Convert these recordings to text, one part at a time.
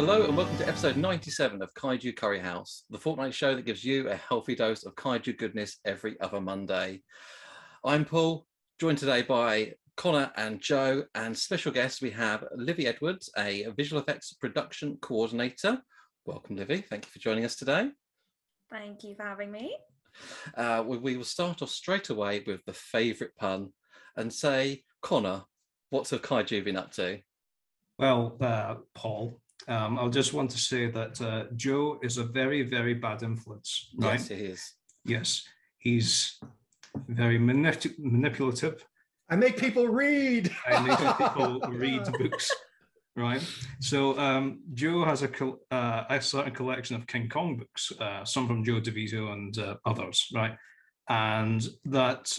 Hello and welcome to episode 97 of Kaiju Curry House, the fortnight show that gives you a healthy dose of kaiju goodness every other Monday. I'm Paul, joined today by Connor and Joe, and special guest we have Livy Edwards, a visual effects production coordinator. Welcome, Livy. Thank you for joining us today. Thank you for having me. Uh, we, we will start off straight away with the favourite pun and say, Connor, what's have kaiju been up to? Well, uh, Paul, um, I'll just want to say that uh, Joe is a very, very bad influence, right? Yes, he is. Yes, he's very manip- manipulative. I make people read. I make people read books, right? So um, Joe has a, col- uh, a certain collection of King Kong books, uh, some from Joe DeVito and uh, others, right? And that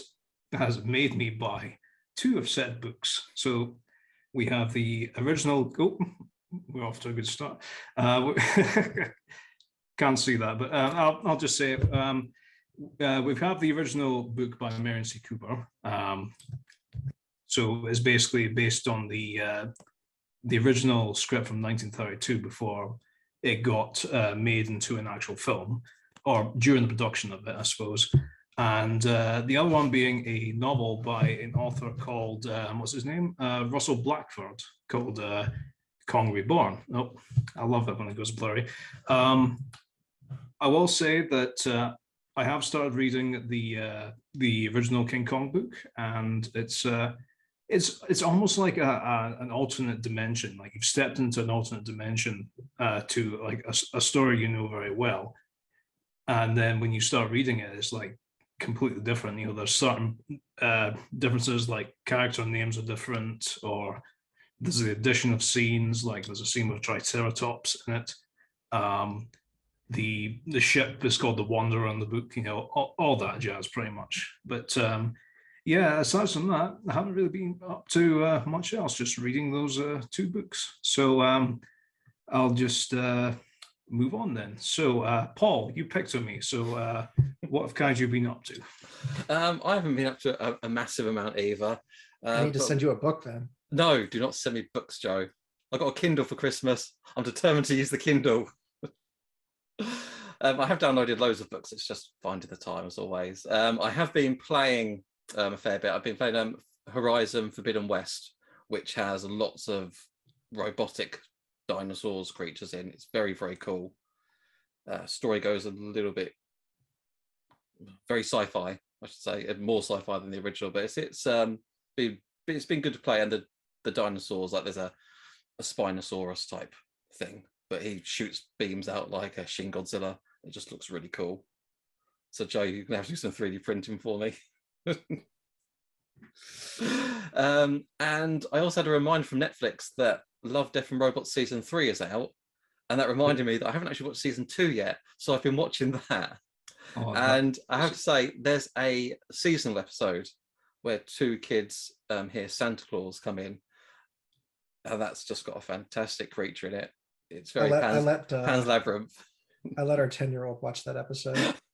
has made me buy two of said books. So we have the original. Oh, we're off to a good start. Uh, can't see that, but uh, I'll, I'll just say um, uh, we have the original book by Merian C. Cooper. Um, so it's basically based on the uh, the original script from 1932 before it got uh, made into an actual film, or during the production of it, I suppose. And uh, the other one being a novel by an author called um, what's his name, uh, Russell Blackford, called uh, Kong Reborn. Oh, I love that when it goes blurry. Um, I will say that uh, I have started reading the uh, the original King Kong book, and it's uh, it's it's almost like a, a, an alternate dimension. Like you've stepped into an alternate dimension uh, to like a, a story you know very well, and then when you start reading it, it's like completely different. You know, there's certain uh, differences, like character names are different, or there's the addition of scenes. Like there's a scene with Triceratops in it. Um, the the ship is called the Wanderer in the book. You know, all, all that jazz, pretty much. But um, yeah, aside from that, I haven't really been up to uh, much else. Just reading those uh, two books. So um, I'll just uh, move on then. So uh, Paul, you picked on me. So uh, what have kaiju been up to? Um, I haven't been up to a, a massive amount either. I Uh, need to but- send you a book then. No, do not send me books, Joe. I got a Kindle for Christmas. I'm determined to use the Kindle. um, I have downloaded loads of books. It's just finding the time, as always. Um, I have been playing um, a fair bit. I've been playing um, Horizon Forbidden West, which has lots of robotic dinosaurs creatures in. It's very, very cool. Uh, story goes a little bit very sci-fi, I should say, more sci-fi than the original. But it's it's um been it's been good to play, and the the dinosaurs like there's a a Spinosaurus type thing, but he shoots beams out like a Shin Godzilla. It just looks really cool. So Joe, you're gonna have to do some 3D printing for me. um, and I also had a reminder from Netflix that Love, Death and Robots season three is out, and that reminded me that I haven't actually watched season two yet. So I've been watching that. Oh, And I have to say, there's a seasonal episode where two kids um, hear Santa Claus come in, and that's just got a fantastic creature in it. It's I very let, I Pan's, let uh, Pan's Labyrinth. I let our ten year old watch that episode.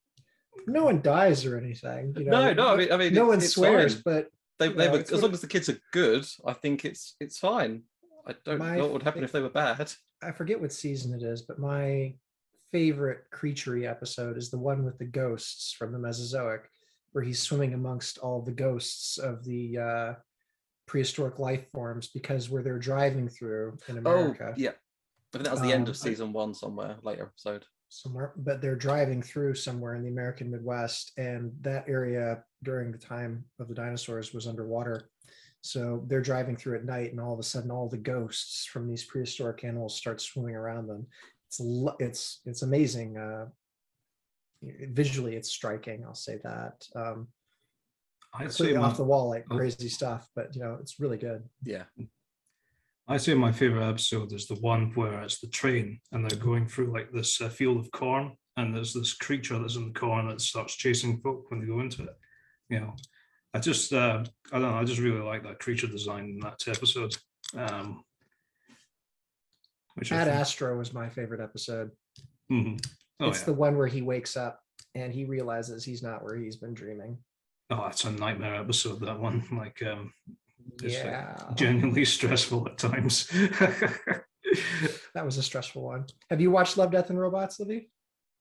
No one dies or anything. You No, know? no, I mean, I mean, no it- one it's swears, fine. but They, they know, were, as long as the kids are good, I think it's it's fine. I don't My know what would happen fa- if they were bad. I forget what season it is. But my favorite creaturey episode is the one with the ghosts from the Mesozoic, where he's swimming amongst all the ghosts of the uh, prehistoric life forms because where they're driving through in America. Oh, yeah. I think that was the end Um, of season one somewhere, later episode. somewhere, but they're driving through somewhere in the American Midwest, and that area during the time of the dinosaurs was underwater. So they're driving through at night, and all of a sudden, all the ghosts from these prehistoric animals start swimming around them. It's it's it's amazing. Uh, visually, it's striking. I'll say that. Um, I'd say completely off the wall, like Oh. crazy stuff, but you know, it's really good. Yeah. I'd say my favorite episode is the one where it's the train and they're going through like this uh, field of corn, and there's this creature that's in the corn that starts chasing folk when they go into it. You know, I just uh, I don't know. I just really like that creature design in that episode. Um, which Ad Astra was my favorite episode. Mhm. Oh, it's yeah. the one where he wakes up and he realizes he's not where he's been dreaming. Oh, it's a nightmare episode. That one, like, um, It's like yeah. genuinely stressful at times. that was a stressful one. Have you watched Love, Death, and Robots, Livy?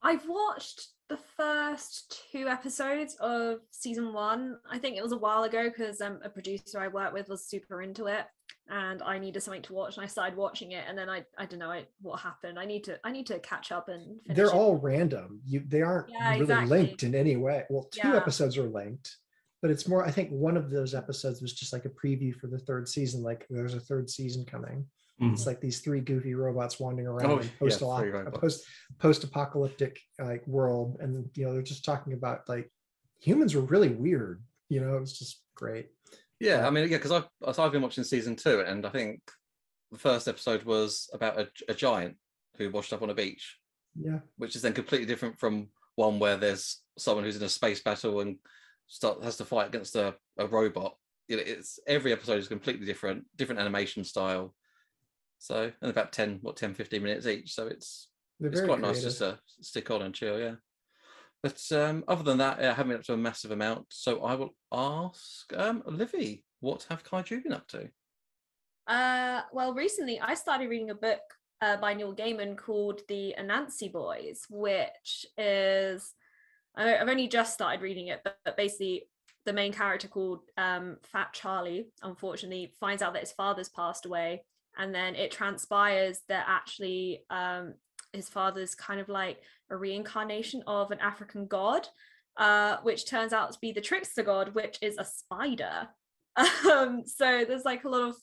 I've watched the first two episodes of season one. I think it was a while ago because um, a producer I worked with was super into it, and I needed something to watch, and I started watching it, and then I I don't know I, what happened. I need to I need to catch up and. finish They're it. all random. You they aren't Yeah, really exactly. linked in any way. Well, two Yeah. episodes are linked, but it's more. I think one of those episodes was just like a preview for the third season. Like there's a third season coming. Mhm. It's like these three goofy robots wandering around Oh, in yeah, post three robots. post post apocalyptic like world, and you know they're just talking about like humans were really weird. You know, it was just great. Yeah, I mean, yeah, because I've I've been watching season two, and I think the first episode was about a, a giant who washed up on a beach, Yeah, which is then completely different from one where there's someone who's in a space battle and start has to fight against a, a robot. You know, it's every episode is completely different, different animation style. So and about 10, what 10, 15 minutes each. So it's they're it's quite nice just to stick on and chill, yeah. But um, other than that, I haven't been up to a massive amount. So I will ask um, Livy, what have Kaiju been up to? Uh, well, recently I started reading a book uh, by Neil Gaiman called The Anansi Boys, which is I've only just started reading it, but, but basically the main character called um, Fat Charlie, unfortunately, finds out that his father's passed away, and then it transpires that actually um, his father's kind of like a reincarnation of an African god, uh, which turns out to be the trickster god, which is a spider. Um, so there's like a lot of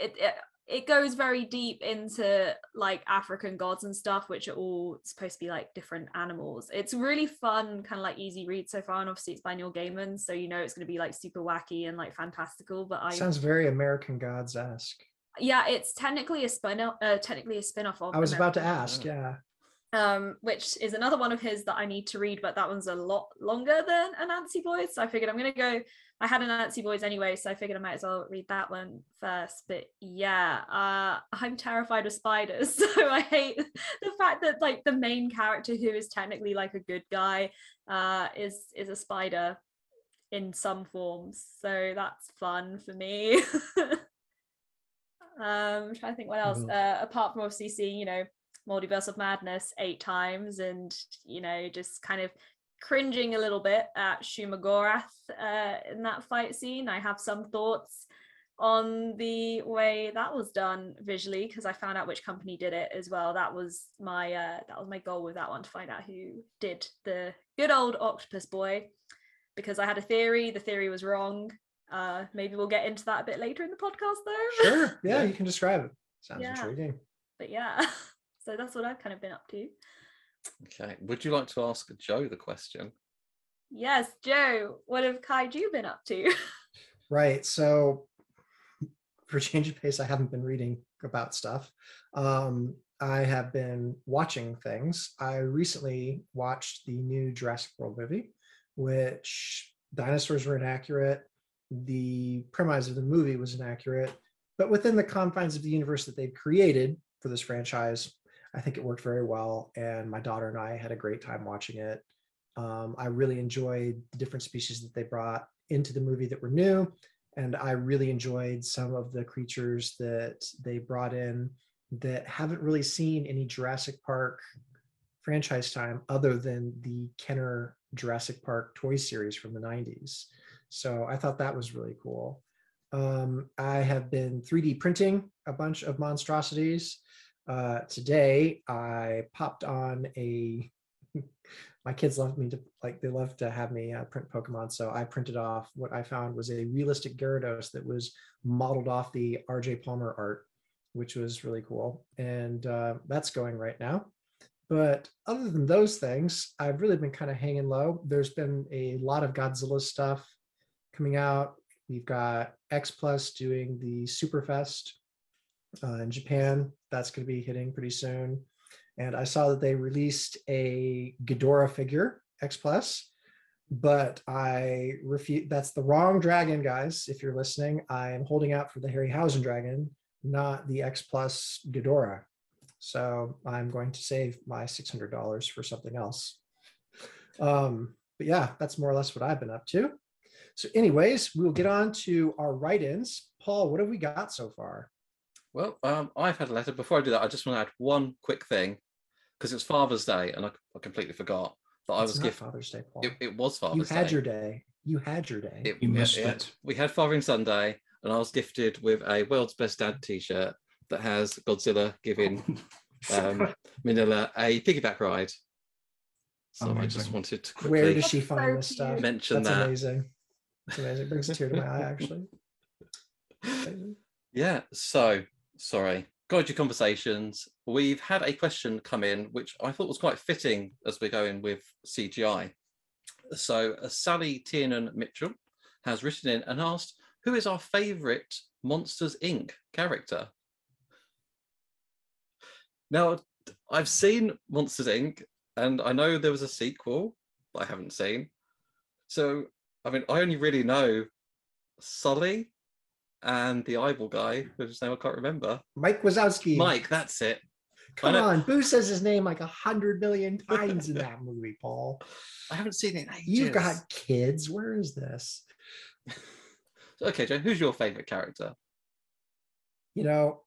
it, it it goes very deep into like African gods and stuff, which are all supposed to be like different animals. It's really fun, kind of like easy read so far, and obviously it's by Neil Gaiman, so you know it's going to be like super wacky and like fantastical. But I, Sounds very American Gods esque. Yeah, it's technically a spin off, uh, technically a spin off of. I was about to ask. Yeah, um, which is another one of his that I need to read, but that one's a lot longer than Anansi Boys. So I figured I'm gonna go. I had Anansi Boys anyway, so I figured I might as well read that one first. But yeah, uh, I'm terrified of spiders, so I hate the fact that like the main character, who is technically like a good guy, uh, is is a spider in some forms. So that's fun for me. um, I'm trying to think what else. Mhm. Uh, apart from obviously seeing, you know, Multiverse of Madness eight times and, you know, just kind of cringing a little bit at Shumagorath uh, in that fight scene. I have some thoughts on the way that was done visually because I found out which company did it as well. That was my uh, that was my goal with that one to find out who did the good old octopus boy because I had a theory. The theory was wrong. Uh, maybe we'll get into that a bit later in the podcast though. sure. Yeah, Yeah. you can describe it. Sounds Yeah. intriguing. but yeah, so that's what I've kind of been up to. Okay. Would you like to ask Joe the question? Yes, Joe, what have Kaiju been up to? Right. So for change of pace, I haven't been reading about stuff. Um, I have been watching things. I recently watched the new Jurassic World movie, which dinosaurs were inaccurate. The premise of the movie was inaccurate, but within the confines of the universe that they've created for this franchise, I think it worked very well. And my daughter and I had a great time watching it. Um, I really enjoyed the different species that they brought into the movie that were new. And I really enjoyed some of the creatures that they brought in that haven't really seen any Jurassic Park franchise time other than the Kenner Jurassic Park toy series from the 90s. So I thought that was really cool. Um, I have been 3D printing a bunch of monstrosities. Uh, today, I popped on a my kids love me to like they love to have me uh, print pokemon so i printed off what i found was a realistic gyarados that was modeled off the rj palmer art which was really cool and uh, that's going right now but other than those things i've really been kind of hanging low there's been a lot of godzilla stuff coming out we've got x plus doing the superfest uh, in japan that's going to be hitting pretty soon and I saw that they released a Ghidorah figure X Plus, but I refute. That's the wrong dragon, guys. If you're listening, I am holding out for the Harryhausen dragon, not the X Plus Ghidorah. So I'm going to save my $600 for something else. Um, but yeah, that's more or less what I've been up to. So, anyways, we'll get on to our write-ins. Paul, what have we got so far? Well, um, I've had a letter. Before I do that, I just want to add one quick thing because it's Father's Day, and I, I completely forgot that I was not gifted. Father's Day, Paul. It, it was you had Day. your day. You had your day. It- You missed yeah. it. We had Fathering Sunday, and I was gifted with a World's Best Dad T-shirt that has Godzilla giving um, Minilla a piggyback ride. So I just wanted to Where quickly does she find this stuff? mention That's that. amazing. That's amazing. It brings a tear to my eye, actually. Yeah, so sorry. Guide your conversations. We've had a question come in, which I thought was quite fitting as we're going with CGI. So uh, Sally Tiernan Mitchell has written in and asked, who is our favourite Monsters Inc. character? Now, I've seen Monsters Inc. and I know there was a sequel I haven't seen. So, I mean, I only really know Sully and the eyeball guy, whose name I can't remember. Mike Wazowski. Mike, that's it. Come on. Boo says his name like a hundred million times in that movie, Paul. I haven't seen it. You've got kids. Where is this? Okay, Joe, who's your favourite character? You know,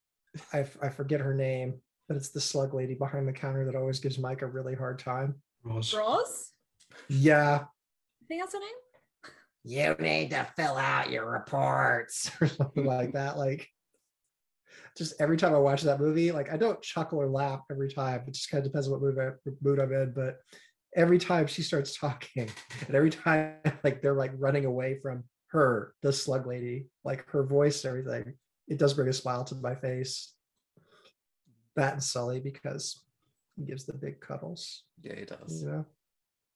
I, f- I forget her name, but it's the slug lady behind the counter that always gives Mike a really hard time. Roz. Roz? Yeah. I think that's her name. You need to fill out your reports or something like that. Like, just every time I watch that movie, like I don't chuckle or laugh every time. It just kind of depends on what mood, I, mood I'm in. But every time she starts talking, and every time like they're like running away from her, the slug lady, like her voice and everything, it does bring a smile to my face. That and Sully because he gives the big cuddles. Yeah, he does. You know,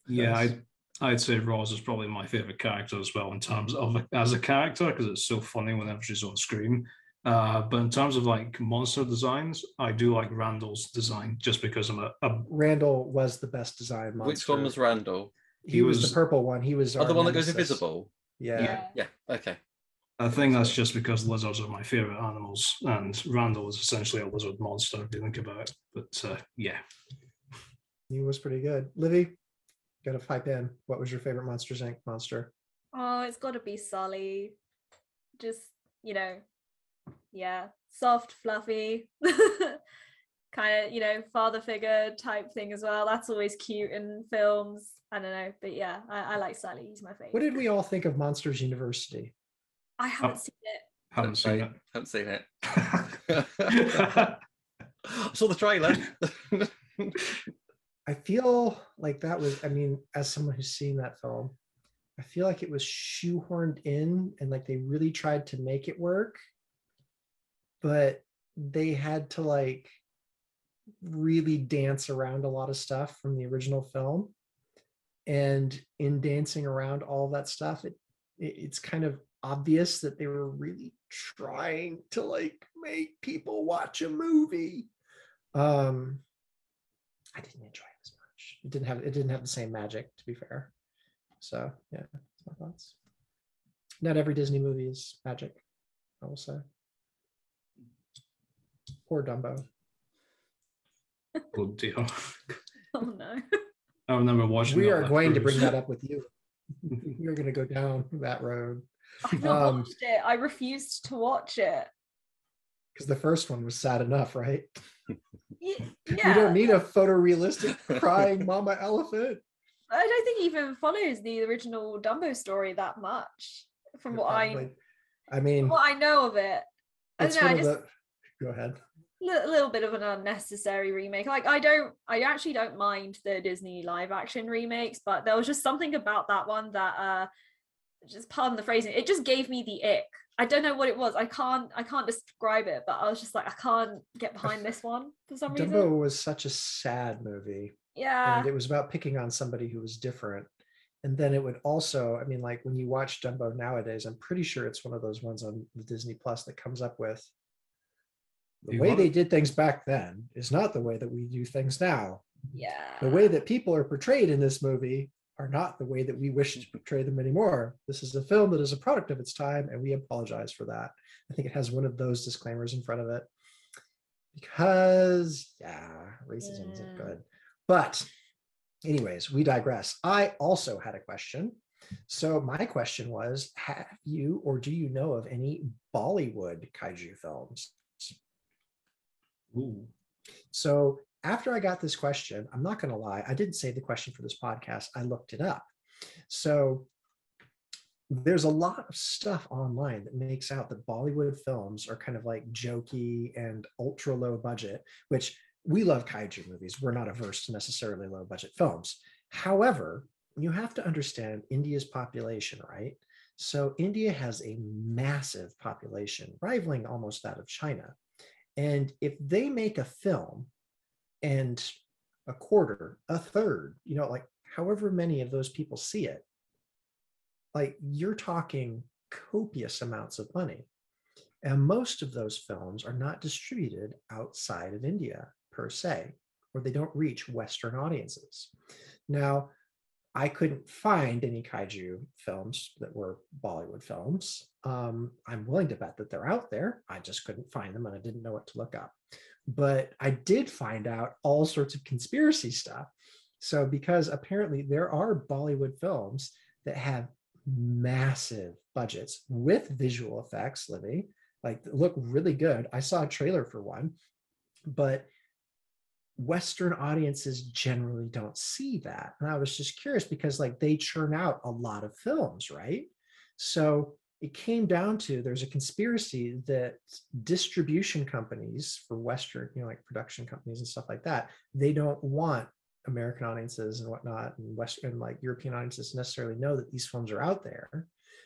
Yeah, Yes. I'd, I'd say Roz is probably my favorite character as well in terms of as a character because it's so funny whenever she's on screen. Uh, but in terms of like monster designs, I do like Randall's design just because I'm a, a Randall was the best design monster. Which one was Randall? He, He was, was- the purple one. He was Oh, the one that goes nemesis. invisible. Yeah. Yeah, okay. I think that's just because lizards are my favorite animals, and Randall is essentially a lizard monster if you think about it. But uh, yeah, he was pretty good. Livy, gotta pipe in. What was your favorite Monsters Inc. monster? Oh, it's got to be Sully. Just, you know, yeah, soft, fluffy, kind of, you know, father figure type thing as well. That's always cute in films. I don't know, but yeah, I, I like Sully. He's my favorite. What did we all think of Monsters University? I haven't seen it. haven't seen it. Haven't seen it. I saw the trailer. I feel like that was, I mean, as someone who's seen that film, I feel like it was shoehorned in and like they really tried to make it work, but they had to like really dance around a lot of stuff from the original film. And in dancing around all that stuff, it, it it's kind of obvious that they were really trying to like make people watch a movie. Um, I didn't enjoy it. It didn't have it didn't have the same magic, to be fair. So yeah, that's my thoughts. Not every Disney movie is magic, I will say. Poor Dumbo. oh dear. Oh no. I remember watching. We are with going to bring that up with you. you're going to go down that road I've not Um, watched it. I refused to watch it. Because the first one was sad enough, right? Ye- You don't need a photorealistic crying mama elephant. I don't think even follows the original Dumbo story that much. From what I probably- I mean, what I know of it. I don't know, I just the. Go ahead. a little bit of an unnecessary remake. Like I don't I actually don't mind the Disney live action remakes, but there was just something about that one that uh just pardon the phrasing, it just gave me the ick. I don't know what it was. I can't I can't describe it, but I was just like I can't get behind this one for some reason. Dumbo was such a sad movie. Yeah. and it was about picking on somebody who was different and then it would also i mean like when you watch dumbo nowadays i'm pretty sure it's one of those ones on the disney plus that comes up with the You way they it? did things back then is not the way that we do things now Yeah. the way that people are portrayed in this movie are not the way that we wish to portray them anymore. This is a film that is a product of its time and we apologize for that. I think it has one of those disclaimers in front of it. Because yeah racism isn't good. But anyways we digress. I also had a question. So my question was have you or do you know of any bollywood kaiju films? Ooh. So after I got this question, I'm not going to lie, I didn't say the question for this podcast. I looked it up. So there's a lot of stuff online that makes out that Bollywood films are kind of like jokey and ultra low budget, which we love kaiju movies. We're not averse to necessarily low budget films. However, you have to understand India's population, right? So India has a massive population, rivaling almost that of China. And if they make a film and a quarter, a third, you know, like however many of those people see it, like you're talking copious amounts of money. And most of those films are not distributed outside of India per se, or they don't reach Western audiences. Now, I couldn't find any kaiju films that were Bollywood films. Um, I'm willing to bet that they're out there. I just couldn't find them and I didn't know what to look up. But I did find out all sorts of conspiracy stuff. So, because apparently there are Bollywood films that have massive budgets with visual effects, Livy, like look really good. I saw a trailer for one, but Western audiences generally don't see that. And I was just curious because like they churn out a lot of films, right? So it came down to there's a conspiracy that distribution companies for Western, you know, like production companies and stuff like that, they don't want American audiences and whatnot and Western like European audiences necessarily know that these films are out there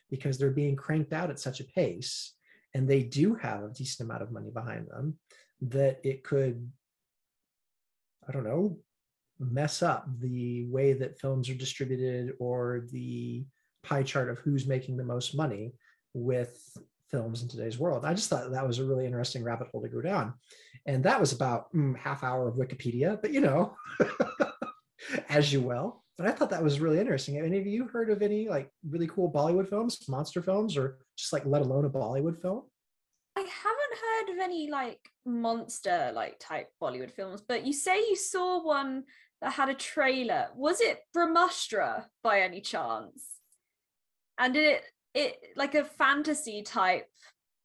because they're being cranked out at such a pace and they do have a decent amount of money behind them that it could I don't know, mess up the way that films are distributed or the pie chart of who's making the most money with films in today's world. I just thought that was a really interesting rabbit hole to go down. And that was about mm, half hour of Wikipedia, but you know, as you will. But I thought that was really interesting. Have any of you heard of any like really cool Bollywood films, monster films, or just like let alone a Bollywood film? I haven't heard of any like monster like type Bollywood films, but you say you saw one that had a trailer. Was it Brahmastra by any chance? And did it it like a fantasy type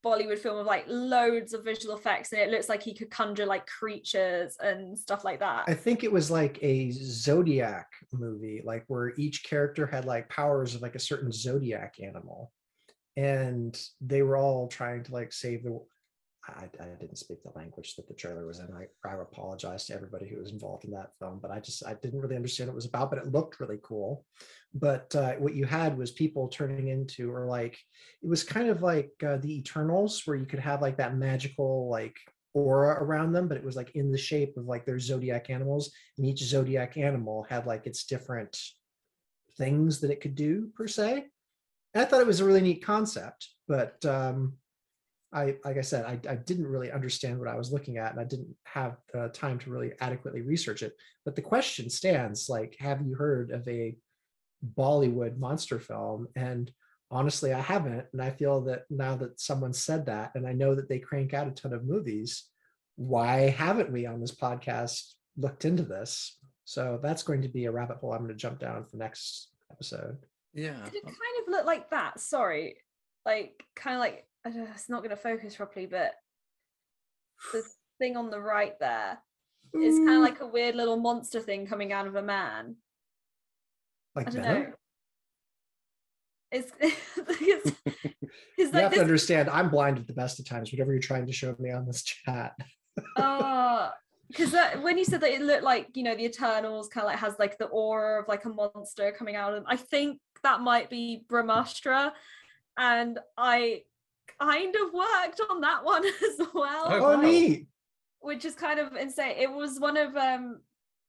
Bollywood film of like loads of visual effects and it looks like he could conjure like creatures and stuff like that. I think it was like a zodiac movie, like where each character had like powers of like a certain zodiac animal and they were all trying to like save the I, I, didn't speak the language that the trailer was in. I, I apologize to everybody who was involved in that film, but I just I didn't really understand what it was about. But it looked really cool. But uh, what you had was people turning into, or like it was kind of like uh, the Eternals, where you could have like that magical like aura around them, but it was like in the shape of like their zodiac animals, and each zodiac animal had like its different things that it could do per se. And I thought it was a really neat concept, but um, I, like I said, I, I, didn't really understand what I was looking at, and I didn't have the time to really adequately research it. But the question stands: like, have you heard of a Bollywood monster film? And honestly, I haven't. And I feel that now that someone said that, and I know that they crank out a ton of movies, why haven't we on this podcast looked into this? So that's going to be a rabbit hole I'm going to jump down for next episode. Yeah. Did it kind of look like that? Sorry. Like kind of like know, it's not going to focus properly, but the thing on the right there is kind of mm. like a weird little monster thing coming out of a man. Like I don't Venom? know. It's, it's, it's you like have this to understand, I'm blind at the best of times. Whatever you're trying to show me on this chat. Uh, oh, because when you said that it looked like you know the Eternals kind of like has like the aura of like a monster coming out of them, I think that might be Brahmastra, and I kind of worked on that one as well. Oh, wow. neat. which is kind of insane. It was one of um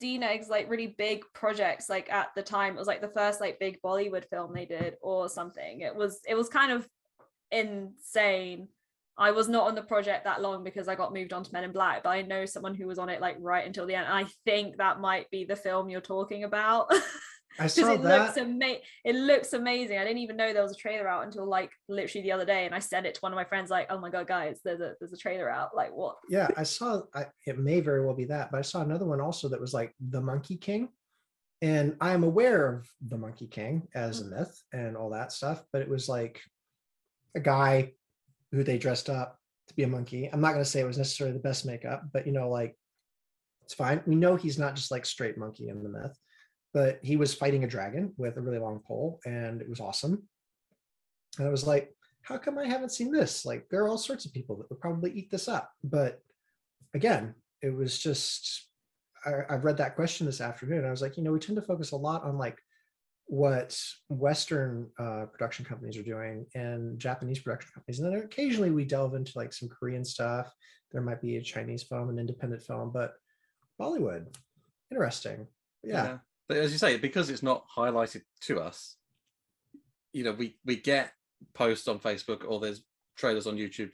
DNEG's like really big projects like at the time. It was like the first like big Bollywood film they did or something. It was it was kind of insane. I was not on the project that long because I got moved on to Men in Black, but I know someone who was on it like right until the end. And I think that might be the film you're talking about. I saw it looks that. ama- it looks amazing. I didn't even know there was a trailer out until like literally the other day, and I sent it to one of my friends like, "Oh my god, guys, there's a there's a trailer out." Like what? Yeah, I saw. I, it may very well be that, but I saw another one also that was like the Monkey King, and I am aware of the Monkey King as a mm. myth and all that stuff. But it was like a guy who they dressed up to be a monkey. I'm not going to say it was necessarily the best makeup, but you know, like it's fine. We know he's not just like straight monkey in the myth, but he was fighting a dragon with a really long pole, and it was awesome. And I was like, how come I haven't seen this? Like, there are all sorts of people that would probably eat this up. But again, it was just I, I've read that question this afternoon. I was like, you know, we tend to focus a lot on like what Western uh, production companies are doing and Japanese production companies. And then occasionally we delve into like some Korean stuff. There might be a Chinese film, an independent film, but Bollywood, interesting. Yeah. yeah. But as you say, because it's not highlighted to us, you know, we we get posts on Facebook or there's trailers on YouTube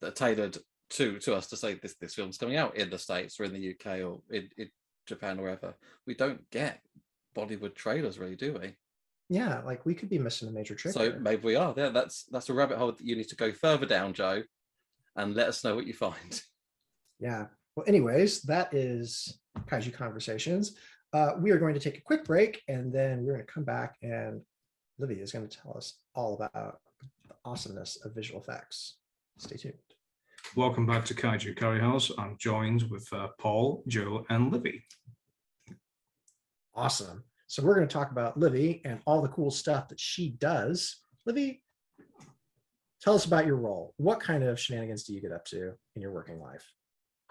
that are tailored to to us to say this this film's coming out in the states or in the UK or in, in Japan or wherever. We don't get Bollywood trailers, really, do we? Yeah, like we could be missing a major trick. So maybe we are. Yeah, that's that's a rabbit hole that you need to go further down, Joe, and let us know what you find. Yeah. Well, anyways, that is Kaiju Conversations. Uh, we are going to take a quick break, and then we're going to come back, and Livy is going to tell us all about the awesomeness of visual effects. Stay tuned. Welcome back to Kaiju Curry House. I'm joined with uh, Paul, Joe, and Livy. Awesome. So we're going to talk about Livy and all the cool stuff that she does. Livy, tell us about your role. What kind of shenanigans do you get up to in your working life?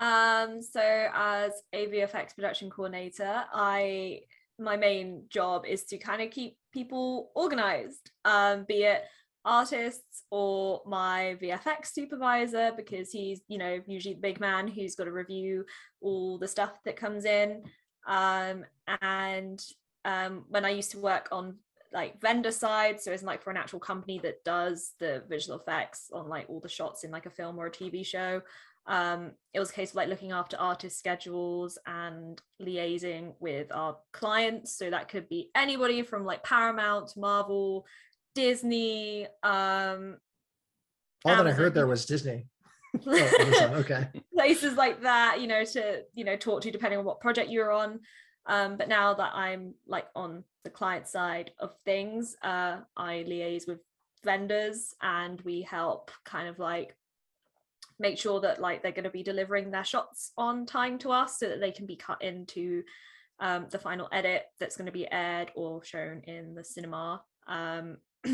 Um, so as a VFX production coordinator, I my main job is to kind of keep people organized, um, be it artists or my VFX supervisor, because he's, you know, usually the big man who's got to review all the stuff that comes in. Um, and um, when I used to work on like vendor side, so it's like for an actual company that does the visual effects on like all the shots in like a film or a TV show. Um, it was a case of like looking after artist schedules and liaising with our clients. So that could be anybody from like Paramount, Marvel, Disney. Um, All Amazon. that I heard there was Disney. oh, okay. Places like that, you know, to you know talk to depending on what project you're on. Um, but now that I'm like on the client side of things, uh, I liaise with vendors and we help kind of like make sure that like they're going to be delivering their shots on time to us so that they can be cut into um, the final edit that's going to be aired or shown in the cinema. Um,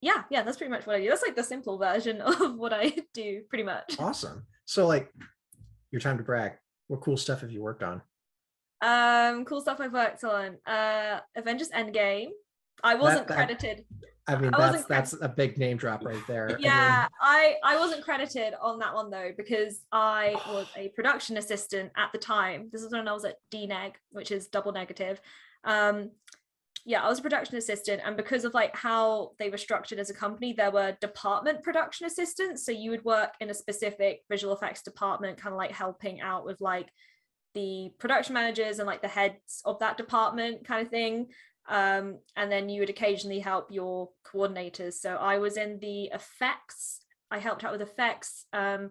yeah, yeah, that's pretty much what I do. That's like the simple version of what I do, pretty much. Awesome. So, like, your time to brag. What cool stuff have you worked on? Um, cool stuff I've worked on. Uh, Avengers Endgame. I wasn't that, that, credited. I mean, I that's that's a big name drop right there. Yeah, I, mean... I I wasn't credited on that one though because I was a production assistant at the time. This is when I was at DNEG, which is double negative. Um, yeah, I was a production assistant, and because of like how they were structured as a company, there were department production assistants. So you would work in a specific visual effects department, kind of like helping out with like the production managers and like the heads of that department, kind of thing. Um, and then you would occasionally help your coordinators. So I was in the effects. I helped out with effects um,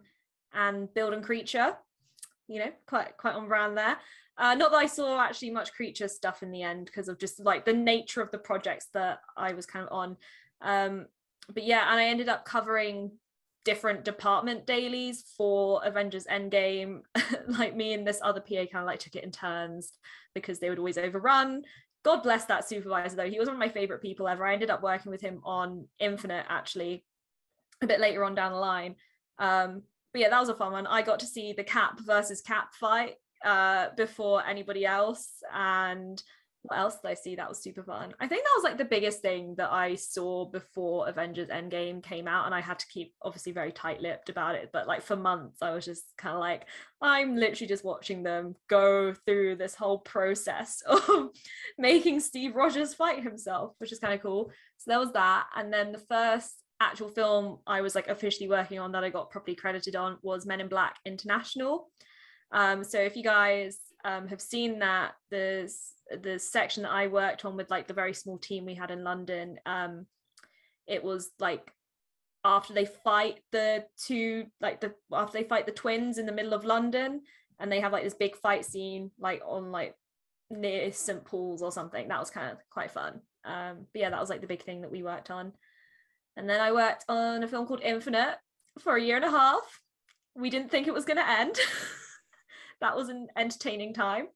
and build and creature. You know, quite quite on brand there. Uh, not that I saw actually much creature stuff in the end because of just like the nature of the projects that I was kind of on. Um, but yeah, and I ended up covering different department dailies for Avengers Endgame. like me and this other PA kind of like took it in turns because they would always overrun. God bless that supervisor though. He was one of my favorite people ever. I ended up working with him on Infinite actually a bit later on down the line. Um, but yeah, that was a fun one. I got to see the Cap versus Cap fight uh, before anybody else. And what else did I see that was super fun? I think that was like the biggest thing that I saw before Avengers Endgame came out, and I had to keep obviously very tight-lipped about it. But like for months, I was just kind of like, I'm literally just watching them go through this whole process of making Steve Rogers fight himself, which is kind of cool. So there was that, and then the first actual film I was like officially working on that I got properly credited on was Men in Black International. Um, so if you guys um, have seen that, there's the section that I worked on with like the very small team we had in London. Um, it was like after they fight the two, like the after they fight the twins in the middle of London, and they have like this big fight scene like on like near St Paul's or something. That was kind of quite fun. Um, but yeah, that was like the big thing that we worked on. And then I worked on a film called Infinite for a year and a half we didn't think it was going to end. that was an entertaining time.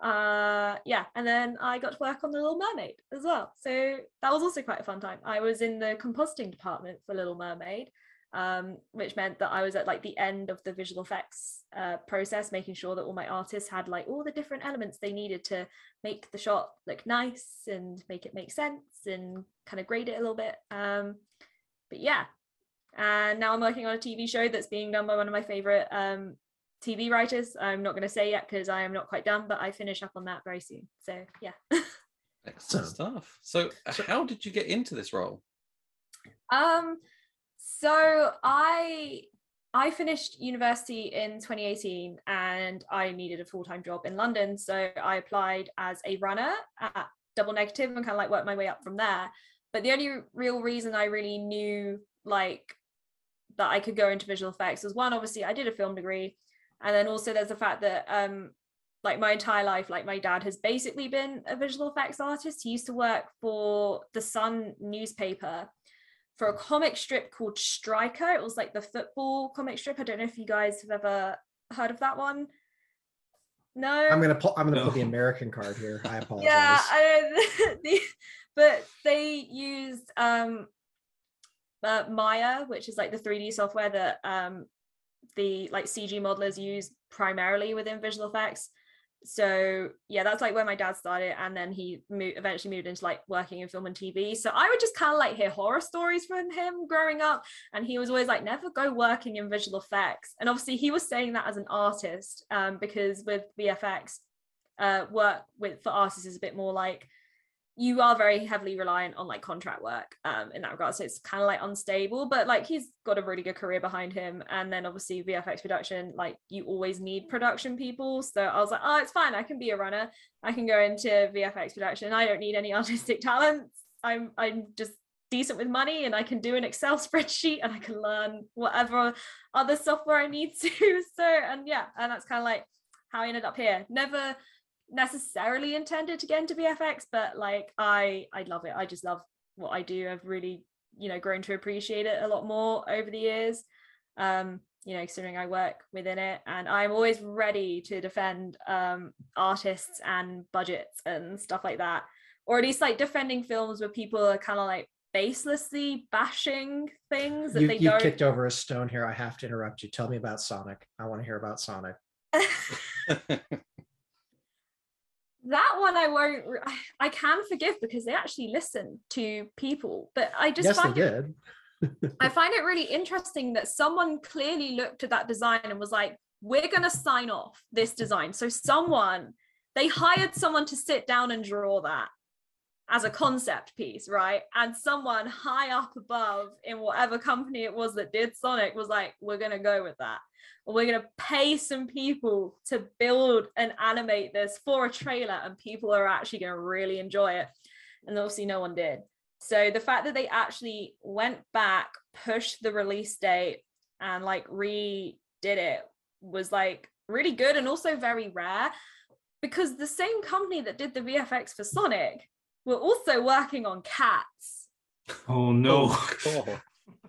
Uh, yeah, and then I got to work on The Little Mermaid as well. So that was also quite a fun time. I was in the compositing department for Little Mermaid, um, which meant that I was at like the end of the visual effects uh, process, making sure that all my artists had like all the different elements they needed to make the shot look nice and make it make sense and kind of grade it a little bit. Um, but yeah, and now I'm working on a TV show that's being done by one of my favorite um, TV writers. I'm not going to say yet because I am not quite done, but I finish up on that very soon. So yeah. Excellent stuff. So, how did you get into this role? Um, so I I finished university in 2018 and I needed a full time job in London. So I applied as a runner at Double Negative and kind of like worked my way up from there. But the only real reason I really knew like that I could go into visual effects was one, obviously, I did a film degree and then also there's the fact that um like my entire life like my dad has basically been a visual effects artist. He used to work for the sun newspaper for a comic strip called striker. It was like the football comic strip. I don't know if you guys have ever heard of that one. No? I'm gonna pull i'm gonna no. put the american card here. I apologize. Yeah I, the, but they used um uh, maya which is like the 3d software that um the like CG modelers use primarily within visual effects. So yeah, that's like where my dad started, and then he moved, eventually moved into like working in film and TV. So I would just kind of like hear horror stories from him growing up, and he was always like, "Never go working in visual effects." And obviously, he was saying that as an artist, um, because with VFX, uh, work with for artists is a bit more like you are very heavily reliant on like contract work um in that regard so it's kind of like unstable but like he's got a really good career behind him and then obviously vfx production like you always need production people so i was like oh it's fine i can be a runner i can go into vfx production i don't need any artistic talents i'm i'm just decent with money and i can do an excel spreadsheet and i can learn whatever other software i need to. So and yeah and that's kind of like how i ended up here. Never necessarily intended to get into VFX, but like I I love it. I just love what I do. I've really, you know, grown to appreciate it a lot more over the years. Um, you know, considering I work within it and I'm always ready to defend um artists and budgets and stuff like that. Or at least like defending films where people are kind of like baselessly bashing things that you, they you don't kicked over a stone here. I have to interrupt you. Tell me about Sonic. I want to hear about Sonic. that one I won't. I can forgive because they actually listen to people, but I just yes, find they it, did. I find it really interesting that someone clearly looked at that design and was like, "We're going to sign off this design." So someone they hired someone to sit down and draw that as a concept piece, right? And someone high up above in whatever company it was that did Sonic was like, "We're going to go with that." we're going to pay some people to build and animate this for a trailer and people are actually going to really enjoy it and obviously no one did so the fact that they actually went back pushed the release date and like redid it was like really good and also very rare because the same company that did the vfx for sonic were also working on cats oh no Oh,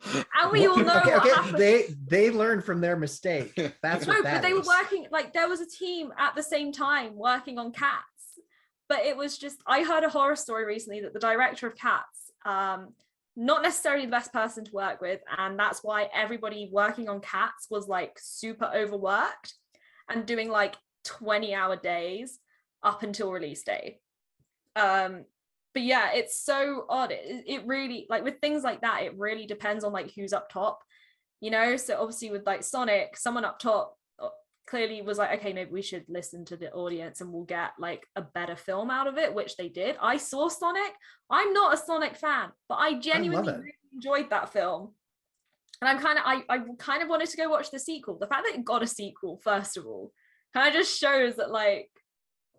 and we all know okay, what okay. They they learned from their mistake. That's no, what but that they were working like there was a team at the same time working on cats. But it was just I heard a horror story recently that the director of Cats, um, not necessarily the best person to work with, and that's why everybody working on Cats was like super overworked and doing like 20 hour days up until release day. Um, but yeah it's so odd it, it really like with things like that it really depends on like who's up top you know? So obviously with like sonic someone up top uh, clearly was like okay maybe we should listen to the audience and we'll get like a better film out of it which they did. I saw sonic. I'm not a sonic fan but i genuinely it. really enjoyed that film. And i'm kind of I, I kind of wanted to go watch the sequel. The fact that it got a sequel first of all kind of just shows that like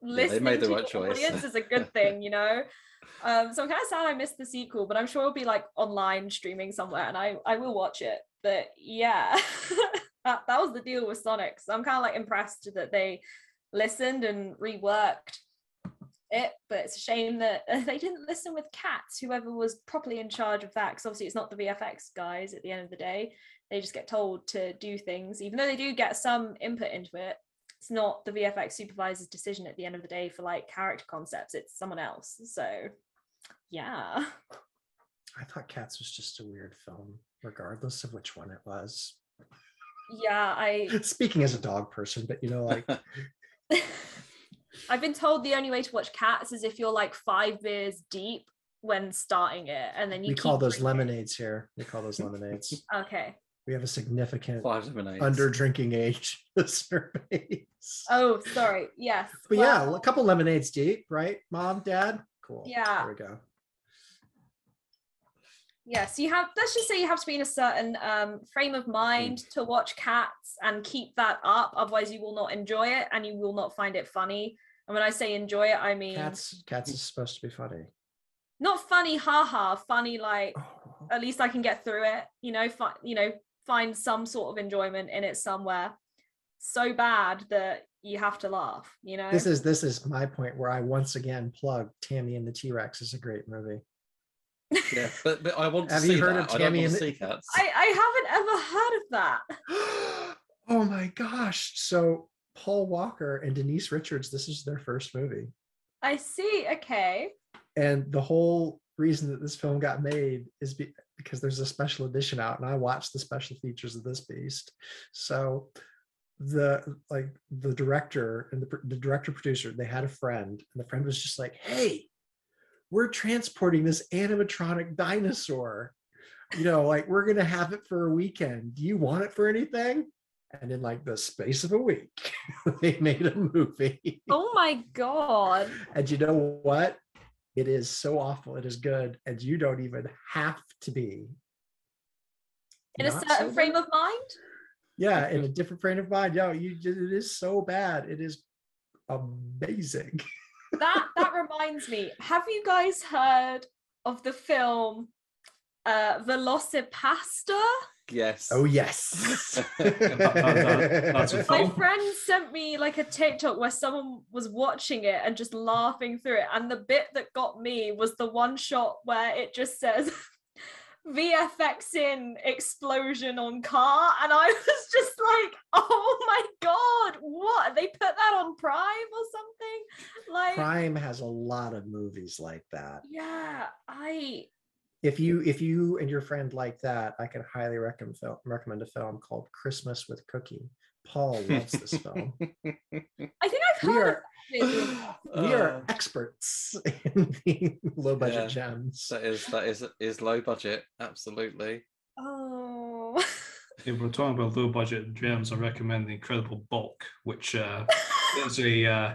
Yeah, they listening made the to right your choice. audience is a good thing you know um, so I'm kind of sad I missed the sequel, but I'm sure it'll be like online streaming somewhere, and I I will watch it. But yeah, that, that was the deal with Sonic. So I'm kind of like impressed that they listened and reworked it, but it's a shame that they didn't listen with cats, whoever was properly in charge of that. Because obviously, it's not the VFX guys at the end of the day. They just get told to do things, even though they do get some input into it. It's not the VFX supervisor's decision at the end of the day for like character concepts, it's someone else. So, yeah. I thought Cats was just a weird film, regardless of which one it was. Yeah, I Speaking as a dog person, but you know, like I've been told the only way to watch cats is if you're like five beers deep when starting it, and then you we call those drinking. lemonades here. We call those lemonades. Okay. We have a significant Five lemonades. under drinking age listener base. Oh, sorry. Yes. but yeah, a couple lemonades deep, right? Mom, dad, cool. Yeah. there we go. Yes, you have. Let's just say you have to be in a certain um, frame of mind to watch cats and keep that up. Otherwise, you will not enjoy it and you will not find it funny. And when I say enjoy it, I mean Cats, cats is supposed to be funny. not funny, haha, funny like Oh, at least I can get through it. You know, fi- you know, find some sort of enjoyment in it somewhere. So bad that you have to laugh. You know, This is this is my point where I once again plug Tammy and the T Rex is a great movie. Yeah, but, but I want to Have see you heard that. of Tammy want and to the- see cats. I I haven't ever heard of that. oh my gosh! So Paul Walker and Denise Richards, this is their first movie, I see. Okay. and the whole reason that this film got made is be- because there's a special edition out, and I watched the special features of this beast. So the like the director and the, the director producer they had a friend and the friend was just like hey we're transporting this animatronic dinosaur. You know like we're gonna have it for a weekend. Do you want it for anything? And in like the space of a week they made a movie. Oh my god. and you know what it is so awful it is good and you don't even have to be In a certain sober. frame of mind. yeah in a different frame of mind yo you it is so bad it is amazing that that reminds me have you guys heard of the film uh VelociPastor yes. oh yes. That- that- that's a my friend sent me like a tiktok where someone was watching it and just laughing through it and the bit that got me was the one shot where it just says VFX in explosion on car and I was just like oh my god what? They put that on prime or something? Like prime has a lot of movies like that. Yeah I if you if you and your friend like that i can highly recommend film, recommend a film called christmas with cookie paul loves this film I think I've we heard are of we are Uh, experts in the low budget Yeah. gems that is that is is low budget. Absolutely. Oh. If we're talking about low budget gems, I recommend the Incredible Bulk, which uh, is a uh,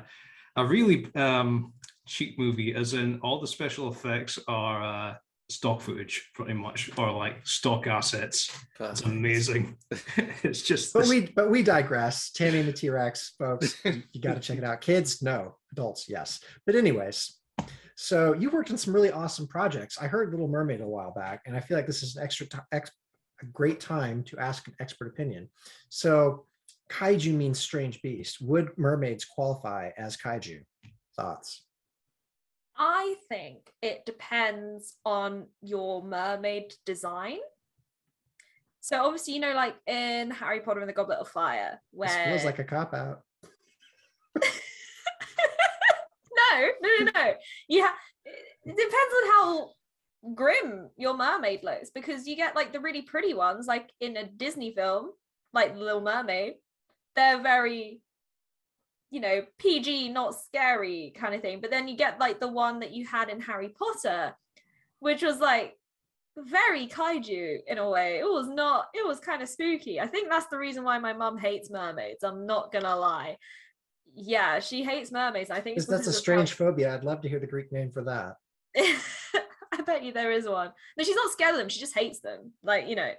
a really um, cheap movie, as in all the special effects are uh, stock footage, pretty much, or like stock assets. It's amazing. it's just but this- we but we digress. Tammy and the t-rex folks you, you got to check it out. Kids no. Adults yes. But anyways so you worked on some really awesome projects. I heard little mermaid a while back and i feel like this is an extra ti- ex, a great time to ask an expert opinion. So kaiju means strange beast. Would mermaids qualify as kaiju? Thoughts I think it depends on your mermaid design. So obviously, you know, like in Harry Potter and the Goblet of Fire, where this feels like a cop out no, no, no, no. Ha- it depends on how grim your mermaid looks because you get like the really pretty ones, like in a Disney film, like The Little Mermaid. They're very, you know, PG, not scary kind of thing. But then you get like the one that you had in Harry Potter, which was like very kaiju in a way. It was not, it was kind of spooky. I think that's the reason why my mum hates mermaids. I'm not gonna lie. Yeah, she hates mermaids. I think it's that's a strange phobia i'd love to hear the greek name for that I bet you there is one. No, she's not scared of them. She just hates them. Like you know.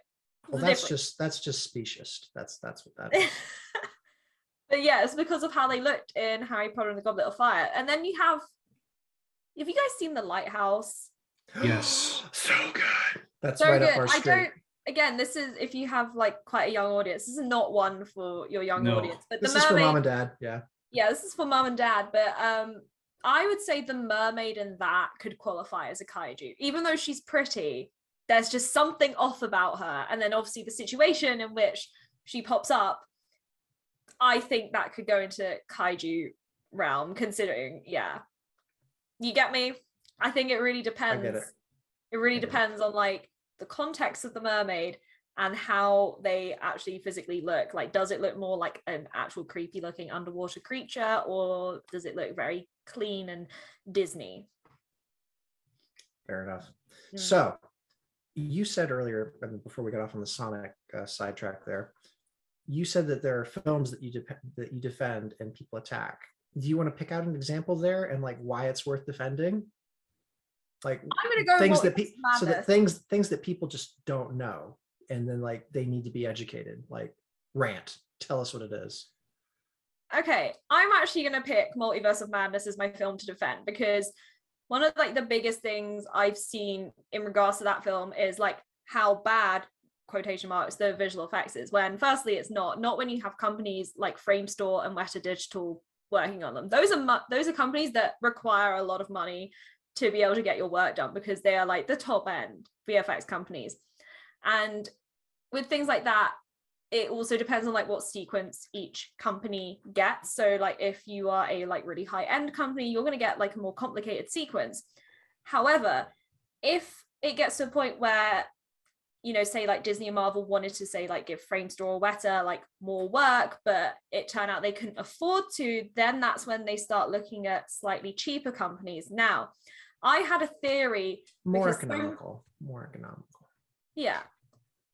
well that's difference. just that's just specious that's that's what that is but yeah, it's because of how they looked in Harry Potter and the Goblet of Fire. And then you have. Have you guys seen the Lighthouse? Yes. so good that's So right good. up our I don't. Again, this is if you have like quite a young audience. This is not one for your young No. audience. But this the is for mom and dad yeah yeah, this is for mom and dad. But um, I would say the mermaid in that could qualify as a kaiju, even though she's pretty. There's just something off about her, and then obviously the situation in which she pops up. I think that could go into kaiju realm, considering, yeah, you get me. I think it really depends. it. It really I get it. depends on like the context of the mermaid and how they actually physically look. Like, does it look more like an actual creepy looking underwater creature, or does it look very clean and Disney? Fair enough. Mm. So, you said earlier, before we got off on the Sonic uh, sidetrack, there, you said that there are films that you dep that you defend and people attack. Do you want to pick out an example there and like why it's worth defending? Like I'm gonna go things that Multiverse pe- so that things things that people just don't know, and then like they need to be educated. Like rant, tell us what it is. okay i'm actually going to pick multiverse of madness as my film to defend because one of like the biggest things i've seen in regards to that film is like how bad quotation marks the visual effects is when firstly it's not not when you have companies like framestore and weta digital working on them. Those are mu- those are companies that require a lot of money to be able to get your work done because they are like the top end vfx companies. And with things like that it also depends on like what sequence each company gets. So like if you are a like really high end company you're going to get like a more complicated sequence. However if it gets to a point where you know say like disney and marvel wanted to say like give framestore or weta like more work but it turned out they couldn't afford to then that's when they start looking at slightly cheaper companies now i had a theory More economical. More economical. yeah.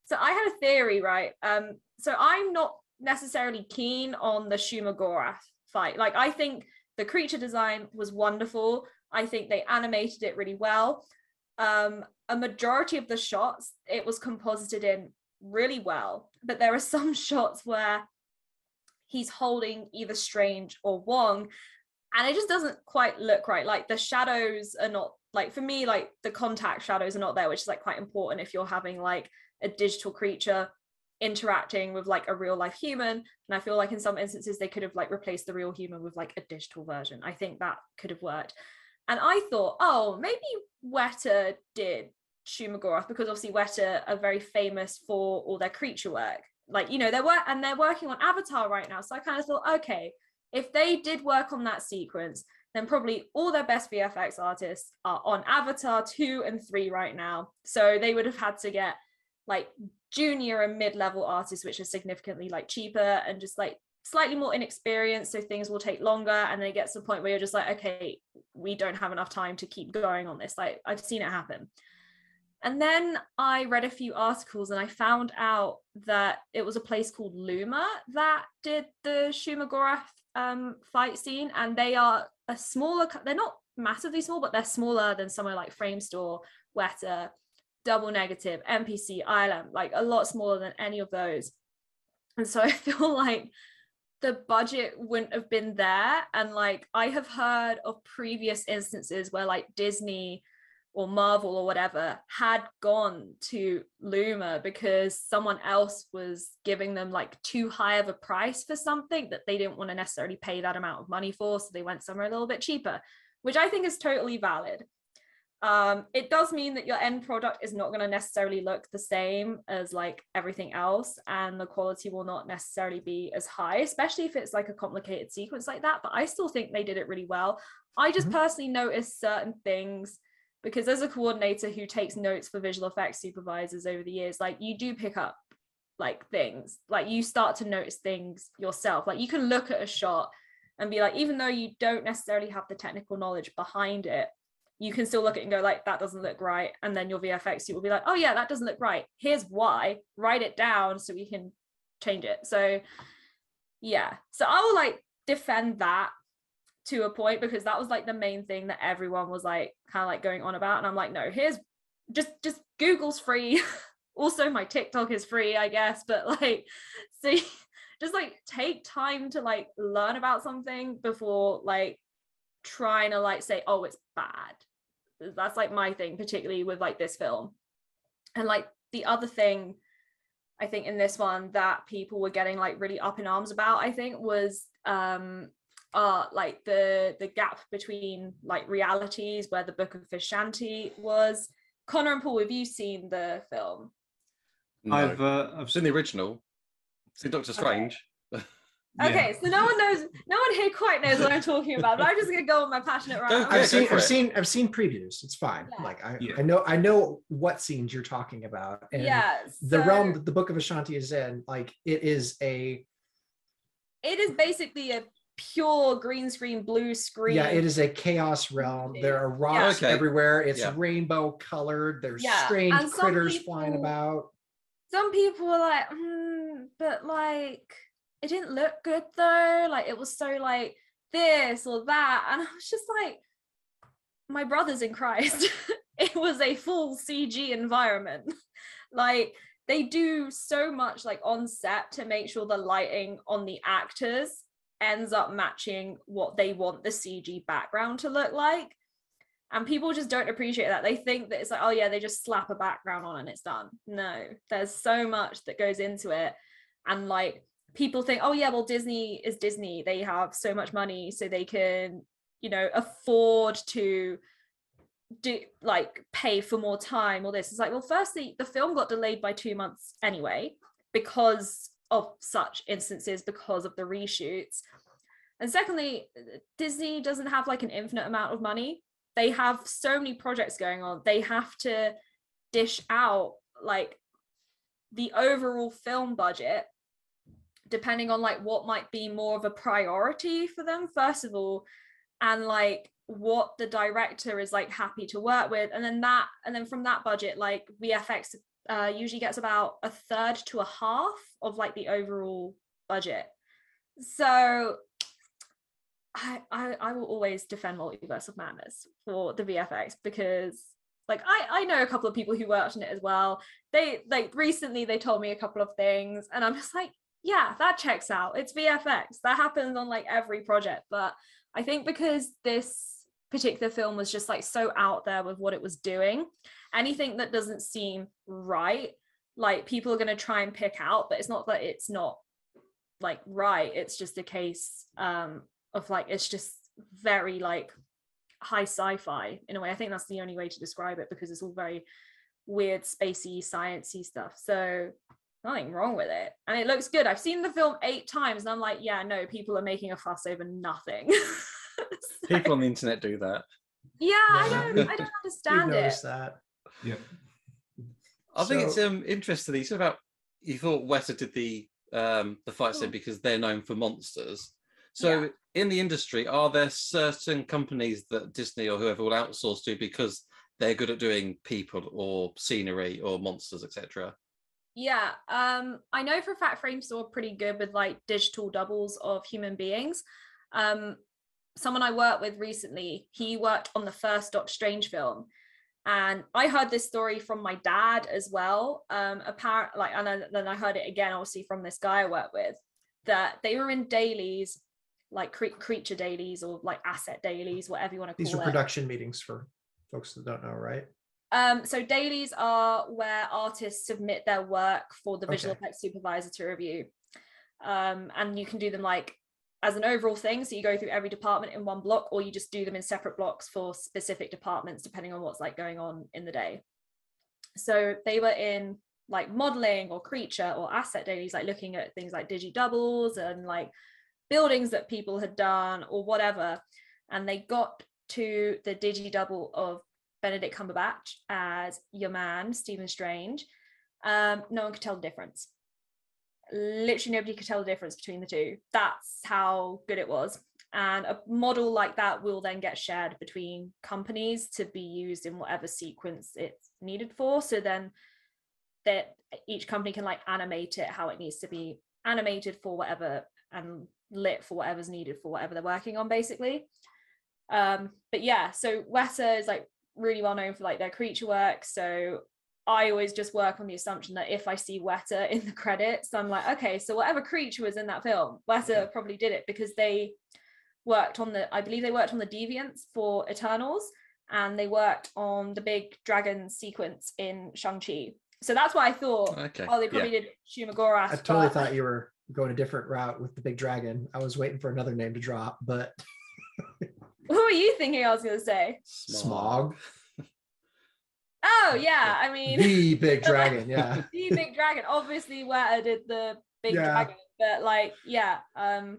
So I had a theory, right? Um, so I'm not necessarily keen on the Shuma Gorath fight. Like I think the creature design was wonderful. I think they animated it really well. Um, a majority of the shots it was composited in really well, but there are some shots where he's holding either Strange or Wong, and it just doesn't quite look right. Like the shadows are not like for me, like the contact shadows are not there, which is like quite important if you're having like a digital creature interacting with like a real life human. And I feel like in some instances they could have like replaced the real human with like a digital version. I think that could have worked. And I thought, oh, maybe Weta did Shumagorath because obviously Weta are very famous for all their creature work. Like, you know, they're work and they're working on Avatar right now. So I kind of thought, okay, if they did work on that sequence, then probably all their best VFX artists are on Avatar 2 and 3 right now. So they would have had to get like junior and mid-level artists, which are significantly like cheaper and just like slightly more inexperienced. So things will take longer. And then it gets to the point where you're just like, okay, we don't have enough time to keep going on this. Like I've seen it happen. And then I read a few articles and I found out that it was a place called Luma that did the Shumagorath um, fight scene. And they are a smaller, they're not massively small, but they're smaller than somewhere like Framestore, Weta, Double Negative, MPC, ILM, like a lot smaller than any of those. And so I feel like the budget wouldn't have been there. And like I have heard of previous instances where like Disney or Marvel or whatever had gone to Luma because someone else was giving them like too high of a price for something that they didn't want to necessarily pay that amount of money for. So they went somewhere a little bit cheaper, which I think is totally valid. Um, it does mean that your end product is not going to necessarily look the same as like everything else, and the quality will not necessarily be as high, especially if it's like a complicated sequence like that. But I still think they did it really well. I just Mhm. personally noticed certain things because as a coordinator who takes notes for visual effects supervisors over the years like you do pick up like things like you start to notice things yourself like you can look at a shot and be like even though you don't necessarily have the technical knowledge behind it you can still look at it and go like that doesn't look right. And then your vfx you will be like oh yeah that doesn't look right. Here's why. Write it down so we can change it. So yeah. So i will like defend that to a point because that was like the main thing that everyone was like kind of like going on about. And i'm like no here's just just google's free. Also my tiktok is free i guess. But like see just like take time to like learn about something before like trying to like say oh it's bad that's like my thing particularly with like this film and like the other thing i think in this one that people were getting like really up in arms about i think was um are like the the gap between like realities where the Book of Vishanti was. Connor and Paul, have you seen the film? No. I've uh, I've I've seen the original. Seen Doctor Okay. Strange. yeah. Okay, so no one knows, no one here quite knows what I'm talking about, but I'm just gonna go on my passionate rant. Go I'm for it, I've go seen I've it. seen I've seen previews. It's fine. Yeah. Like I, Yeah. I know I know what scenes you're talking about. And yeah, the realm that the Book of Vishanti is in, like it is a it is basically a pure green screen, blue screen. yeah, it is a chaos realm. There are rocks Okay. everywhere. It's Yeah. rainbow colored. There's Yeah, strange and some critters flying about. Some people were like, hmm, but like it didn't look good though. Like it was so like this or that, and I was just like, my brothers in Christ. it was a full CG environment. like they do so much like on set to make sure the lighting on the actors ends up matching what they want the CG background to look like. And people just don't appreciate that. They think that it's like, oh yeah, they just slap a background on and it's done. No, there's so much that goes into it. And like people think, oh yeah, well, Disney is Disney. They have so much money, so they can, you know, afford to do like pay for more time or this. It's like, well, firstly, the film got delayed by two months anyway, because of such instances, because of the reshoots. And secondly, Disney doesn't have like an infinite amount of money. They have so many projects going on. They have to dish out like the overall film budget depending on like what might be more of a priority for them first of all and like what the director is like happy to work with and then that and then from that budget like vfx uh, usually gets about a third to a half of like the overall budget so I, I I will always defend multiverse of madness for the VFX because like I I know a couple of people who worked on it as well. They like recently they told me a couple of things and I'm just like yeah that checks out. It's VFX that happens on like every project, but I think because this particular film was just like so out there with what it was doing, anything that doesn't seem right, like people are going to try and pick out, but it's not that it's not like right. It's just a case um of like it's just very like high sci-fi in a way. I think that's the only way to describe it because it's all very weird, spacey, sciencey stuff. So nothing wrong with it. And it looks good. I've seen the film eight times and I'm like, yeah, no, people are making a fuss over nothing. So, People on the internet do that. yeah, I don't I don't understand it. noticed that. Yeah. I think it's um interesting. You said about you thought Weta did the um the fight scene because they're known for monsters. So Yeah. in the industry, are there certain companies that Disney or whoever will outsource to because they're good at doing people or scenery or monsters, etc. Yeah, um, I know for a fact Framestore are pretty good with like digital doubles of human beings. Um, someone I worked with recently, he worked on the first Doctor Strange film, and I heard this story from my dad as well. Um, apparent like, and then, then I heard it again, obviously from this guy I work with, that they were in dailies, like cre- creature dailies or like asset dailies, whatever you want to call These it. are production meetings for folks that don't know, right? Um, so dailies are where artists submit their work for the visual Okay. effects supervisor to review. Um, and you can do them like as an overall thing. So you go through every department in one block, or you just do them in separate blocks for specific departments, depending on what's like going on in the day. So they were in like modeling or creature or asset dailies, like looking at things like digi doubles and like buildings that people had done or whatever. And they got to the digi double of Benedict Cumberbatch as your man, Stephen Strange. Um, no one could tell the difference. Literally nobody could tell the difference between the two. That's how good it was. And a model like that will then get shared between companies to be used in whatever sequence it's needed for. So then that each company can like animate it how it needs to be animated for whatever and lit for whatever's needed for whatever they're working on, basically. Um, but yeah, so Weta is like really well known for like their creature work. So I always just work on the assumption that if I see Weta in the credits, I'm like, okay, so whatever creature was in that film, Weta probably did it because they worked on the, I believe they worked on the Deviants for Eternals and they worked on the big dragon sequence in Shang-Chi. So that's why I thought, Okay. oh, they yeah. probably did Shumagorath. I totally but- thought you were going a different route with the big dragon. I was waiting for another name to drop, but What were you thinking I was going to say? Smaug, Oh, yeah. I mean, the big dragon. Yeah. the big dragon. Obviously, Weta did the big Yeah. dragon, but like, yeah. Um,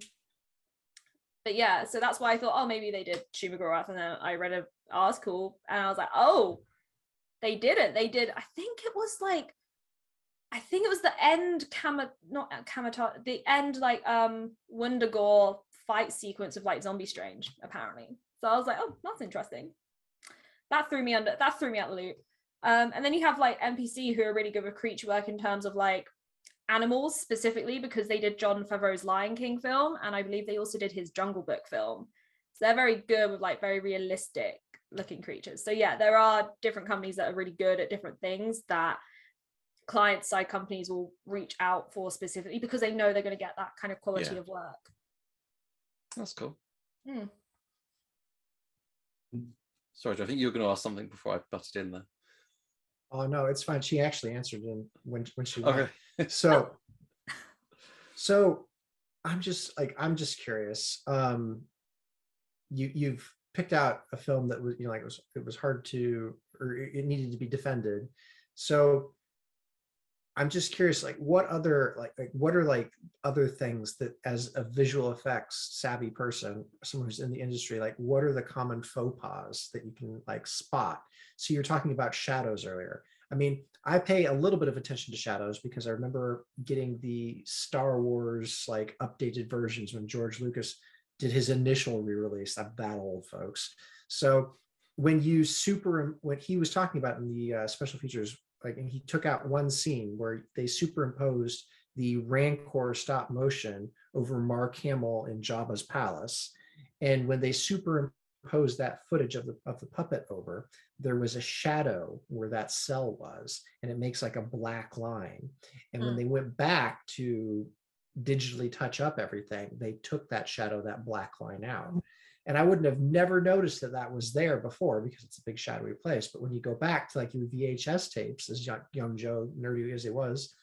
but yeah, so that's why I thought, oh, maybe they did Shumagorath, and then I read an article, and I was like, oh, they didn't. They did. I think it was like, I think it was the end Kama, not Kamata, the end like um Wundagore fight sequence of like Zombie Strange, apparently. So I was like, oh, that's interesting. That threw me under. That threw me out the loop. Um, and then you have like MPC who are really good with creature work in terms of like animals specifically because they did Jon Favreau's Lion King film, and I believe they also did his Jungle Book film. So they're very good with like very realistic looking creatures. So yeah, there are different companies that are really good at different things that client side companies will reach out for specifically because they know they're going to get that kind of quality Yeah. of work. That's cool. Hmm. Sorry, Joe, I think you were going to ask something before I butted in there. Oh no, it's fine. She actually answered in when when she went. Okay. so so i'm just like i'm just curious um you you've picked out a film that was you know like it was it was hard to or it it needed to be defended so i'm just curious like what other like, like what are like other things that as a visual effects savvy person someone who's in the industry like what are the common faux pas that you can like spot so you're talking about shadows earlier I mean, I pay a little bit of attention to shadows because I remember getting the Star Wars like updated versions when George Lucas did his initial re-release. I'm that old, folks. So when you super when he was talking about in the uh, special features, like and he took out one scene where they superimposed the Rancor stop motion over Mark Hamill in Jabba's palace, and when they superimposed that footage of the of the puppet over, there was a shadow where that cell was and it makes like a black line. And when Mm. they went back to digitally touch up everything they took that shadow that black line out and i wouldn't have never noticed that that was there before because it's a big shadowy place. But when you go back to like your vhs tapes as young, young joe nerdy as he was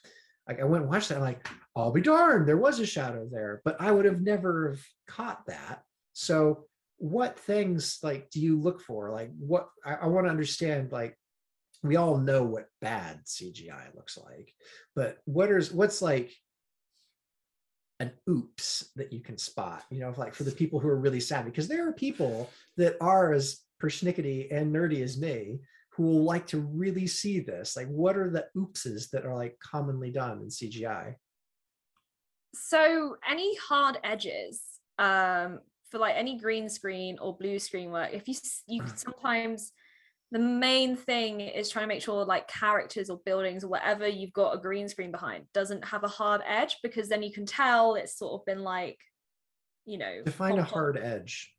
like i went and watched that I'm like i'll be darned there was a shadow there. But i would have never have caught that. So what things like do you look for? Like what i, I want to understand like we all know what bad cgi looks like but what is what's like an oops that you can spot you know like for the people who are really savvy because there are people that are as persnickety and nerdy as me who will like to really see this. Like what are the oopses that are like commonly done in cgi so any hard edges um for like any green screen or blue screen work if you you sometimes the main thing is trying to make sure like characters or buildings or whatever you've got a green screen behind doesn't have a hard edge because then you can tell it's sort of been like you know define a hard edge.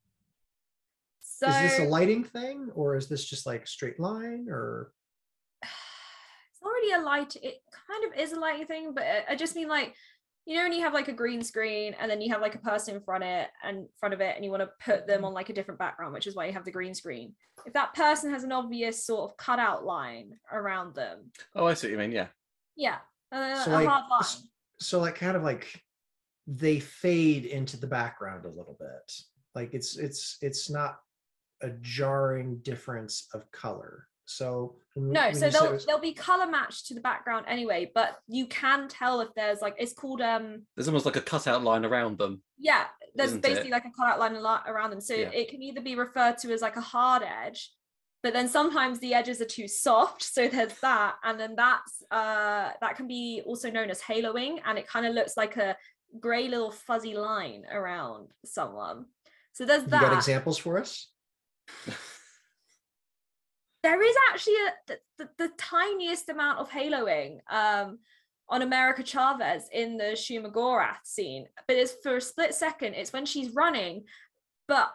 So is this a lighting thing or is this just like a straight line or? It's not really a light it kind of is a lighting thing but i just mean like you know when you have like a green screen and then you have like a person in front of it and front of it and you want to put them on like a different background which is why you have the green screen. If that person has an obvious sort of cutout line around them. Oh, I see what you mean. Yeah. yeah uh, So, a like, hard line so like kind of like they fade into the background a little bit. Like it's it's it's not a jarring difference of color so no so you said it they'll was- they'll be color matched to the background anyway but you can tell if there's like it's called um There's almost like a cutout line around them. yeah there's basically it? like a cutout line around them so Yeah. it can either be referred to as like a hard edge but then sometimes the edges are too soft so there's that and then that's uh that can be also known as haloing and it kind of looks like a gray little fuzzy line around someone so there's you got examples for us there is actually a the, the, the tiniest amount of haloing um on America Chavez in the Shumagorath scene, but it's for a split second. It's when she's running, but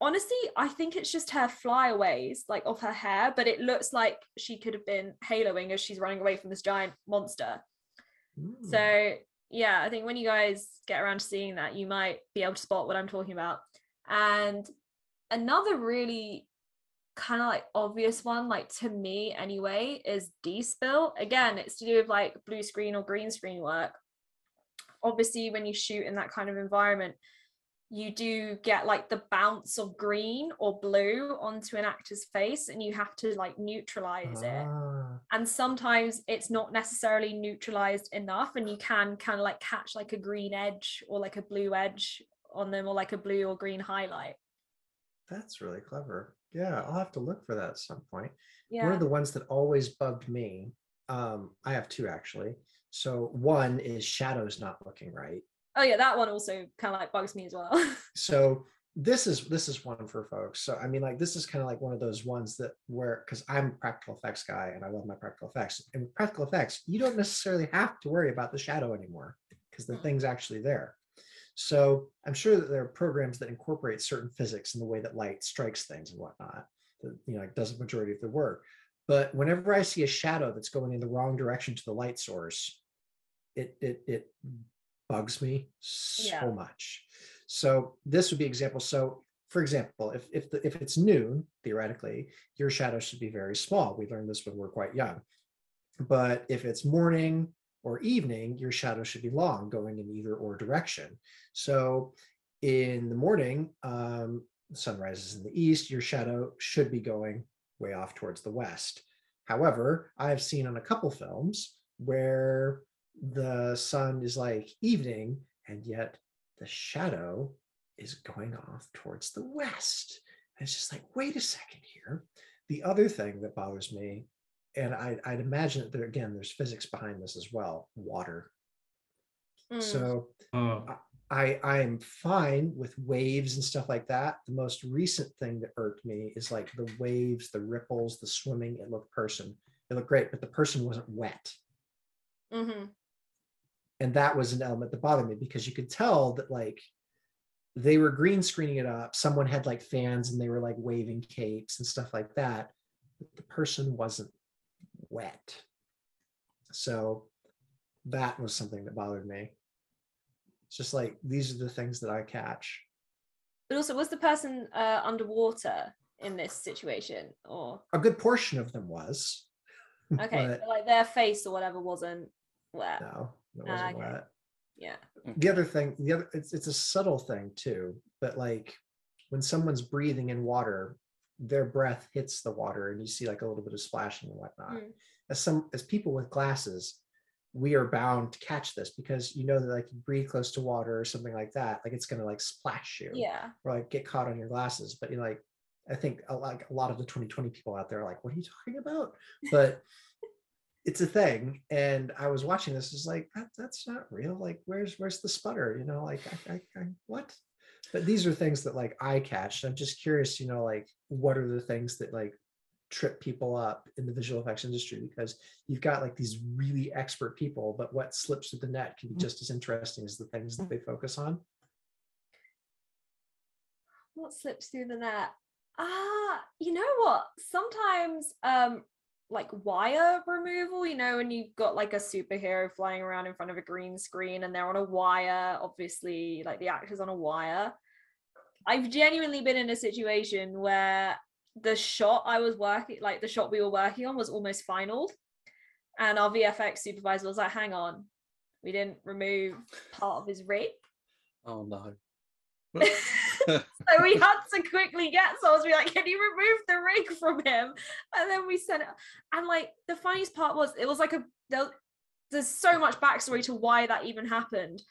honestly, I think it's just her flyaways, like of her hair. But it looks like she could have been haloing as she's running away from this giant monster. Hmm. So yeah, I think when you guys get around to seeing that, you might be able to spot what I'm talking about. And another really kind of like obvious one, like to me anyway, is despill. Again, it's to do with like blue screen or green screen work. obviously when you shoot in that kind of environment you do get like the bounce of green or blue onto an actor's face and you have to like neutralize it Ah, and sometimes it's not necessarily neutralized enough and you can kind of like catch like a green edge or like a blue edge on them or like a blue or green highlight that's really clever. Yeah, I'll have to look for that at some point. Yeah. One of the ones that always bugged me, um, I have two actually. So one is shadows not looking right. oh yeah that one also kind of like bugs me as well So this is this is one for folks. So I mean, like this is kind of like one of those ones that where because I'm a practical effects guy and I love my practical effects. And with practical effects, you don't necessarily have to worry about the shadow anymore because the Mm. thing's actually there. So I'm sure that there are programs that incorporate certain physics in the way that light strikes things and whatnot. That you know, does the majority of the work. But whenever I see a shadow that's going in the wrong direction to the light source, it it it bugs me so Yeah. much. So this would be example. So for example, if if the, if it's noon, theoretically, your shadow should be very small. We learned this when we're quite young. But if it's morning or evening, your shadow should be long, going in either or direction. So in the morning, um, sun rises in the east, your shadow should be going way off towards the west. However, I've seen on a couple films where the sun is like evening, and yet the shadow is going off towards the west. And it's just like, wait a second here. The other thing that bothers me, and I, I'd imagine that there again, there's physics behind this as well, water. Mm. So Oh, I I am fine with waves and stuff like that. The most recent thing that irked me is like the waves, the ripples, the swimming. It looked person, it looked great, but the person wasn't wet, Mhm. and that was an element that bothered me because you could tell that like they were green screening it up. Someone had like fans and they were like waving capes and stuff like that, but the person wasn't wet. So that was something that bothered me. It's just like these are the things that I catch. but also was the person uh, underwater in this situation or A good portion of them was. okay but so, like their face or whatever wasn't wet no, it Ah, wasn't okay. wet. yeah The other thing, the other it's it's a subtle thing too, but like when someone's breathing in water, their breath hits the water and you see like a little bit of splashing and whatnot. Mm. As some as people with glasses, we are bound to catch this because you know that like you breathe close to water or something like that, like it's gonna like splash you. yeah or like get caught on your glasses. But you know, like I think a, like a lot of the 2020 people out there are like, what are you talking about? But it's a thing. And I was watching this, is like, that, that's not real. Like, where's where's the sputter? You know, like I, I, I what? But these are things that like I catch. I'm just curious, you know, like what are the things that like trip people up in the visual effects industry because you've got like these really expert people, but what slips through the net can be just as interesting as the things that they focus on. what slips through the net ah you know what sometimes um like wire removal you know when you've got like a superhero flying around in front of a green screen and they're on a wire obviously like the actor's on a wire i've genuinely been in a situation where the shot i was working like the shot we were working on was almost finaled and our vfx supervisor was like hang on we didn't remove part of his rig Oh no. so we had to quickly get be like, can you remove the rig from him? And then we sent it. And like the funniest part was it was like a there, there's so much backstory to why that even happened.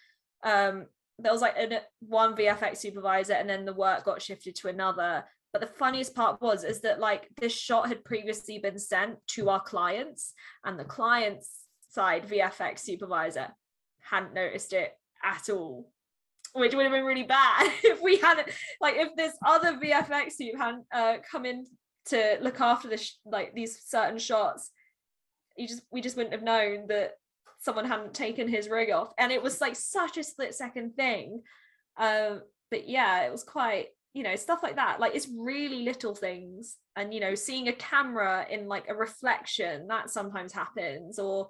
Um, there was like an, one VFX supervisor, and then the work got shifted to another. But the funniest part was is that like this shot had previously been sent to our clients, and the client's side VFX supervisor hadn't noticed it at all which would have been really bad if we hadn't like if this other VFX suit hadn't uh, come in to look after this sh- like these certain shots. You just we just wouldn't have known that someone hadn't taken his rig off, and it was like such a split second thing. Um, but yeah, it was quite you know stuff like that. Like it's really little things, and you know seeing a camera in like a reflection that sometimes happens, or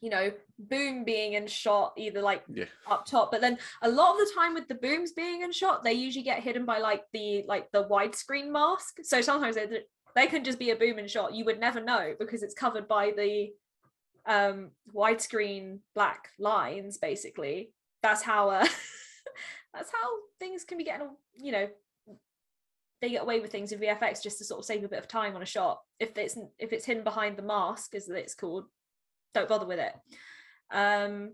you know boom being in shot either like Yeah. up top. But then a lot of the time with the booms being in shot they usually get hidden by like the like the widescreen mask. So sometimes they they can just be a boom in shot. You would never know because it's covered by the um widescreen black lines basically. That's how uh that's how things can be getting you know they get away with things in vfx just to sort of save a bit of time on a shot. If it's if it's hidden behind the mask as it's called don't bother with it. Um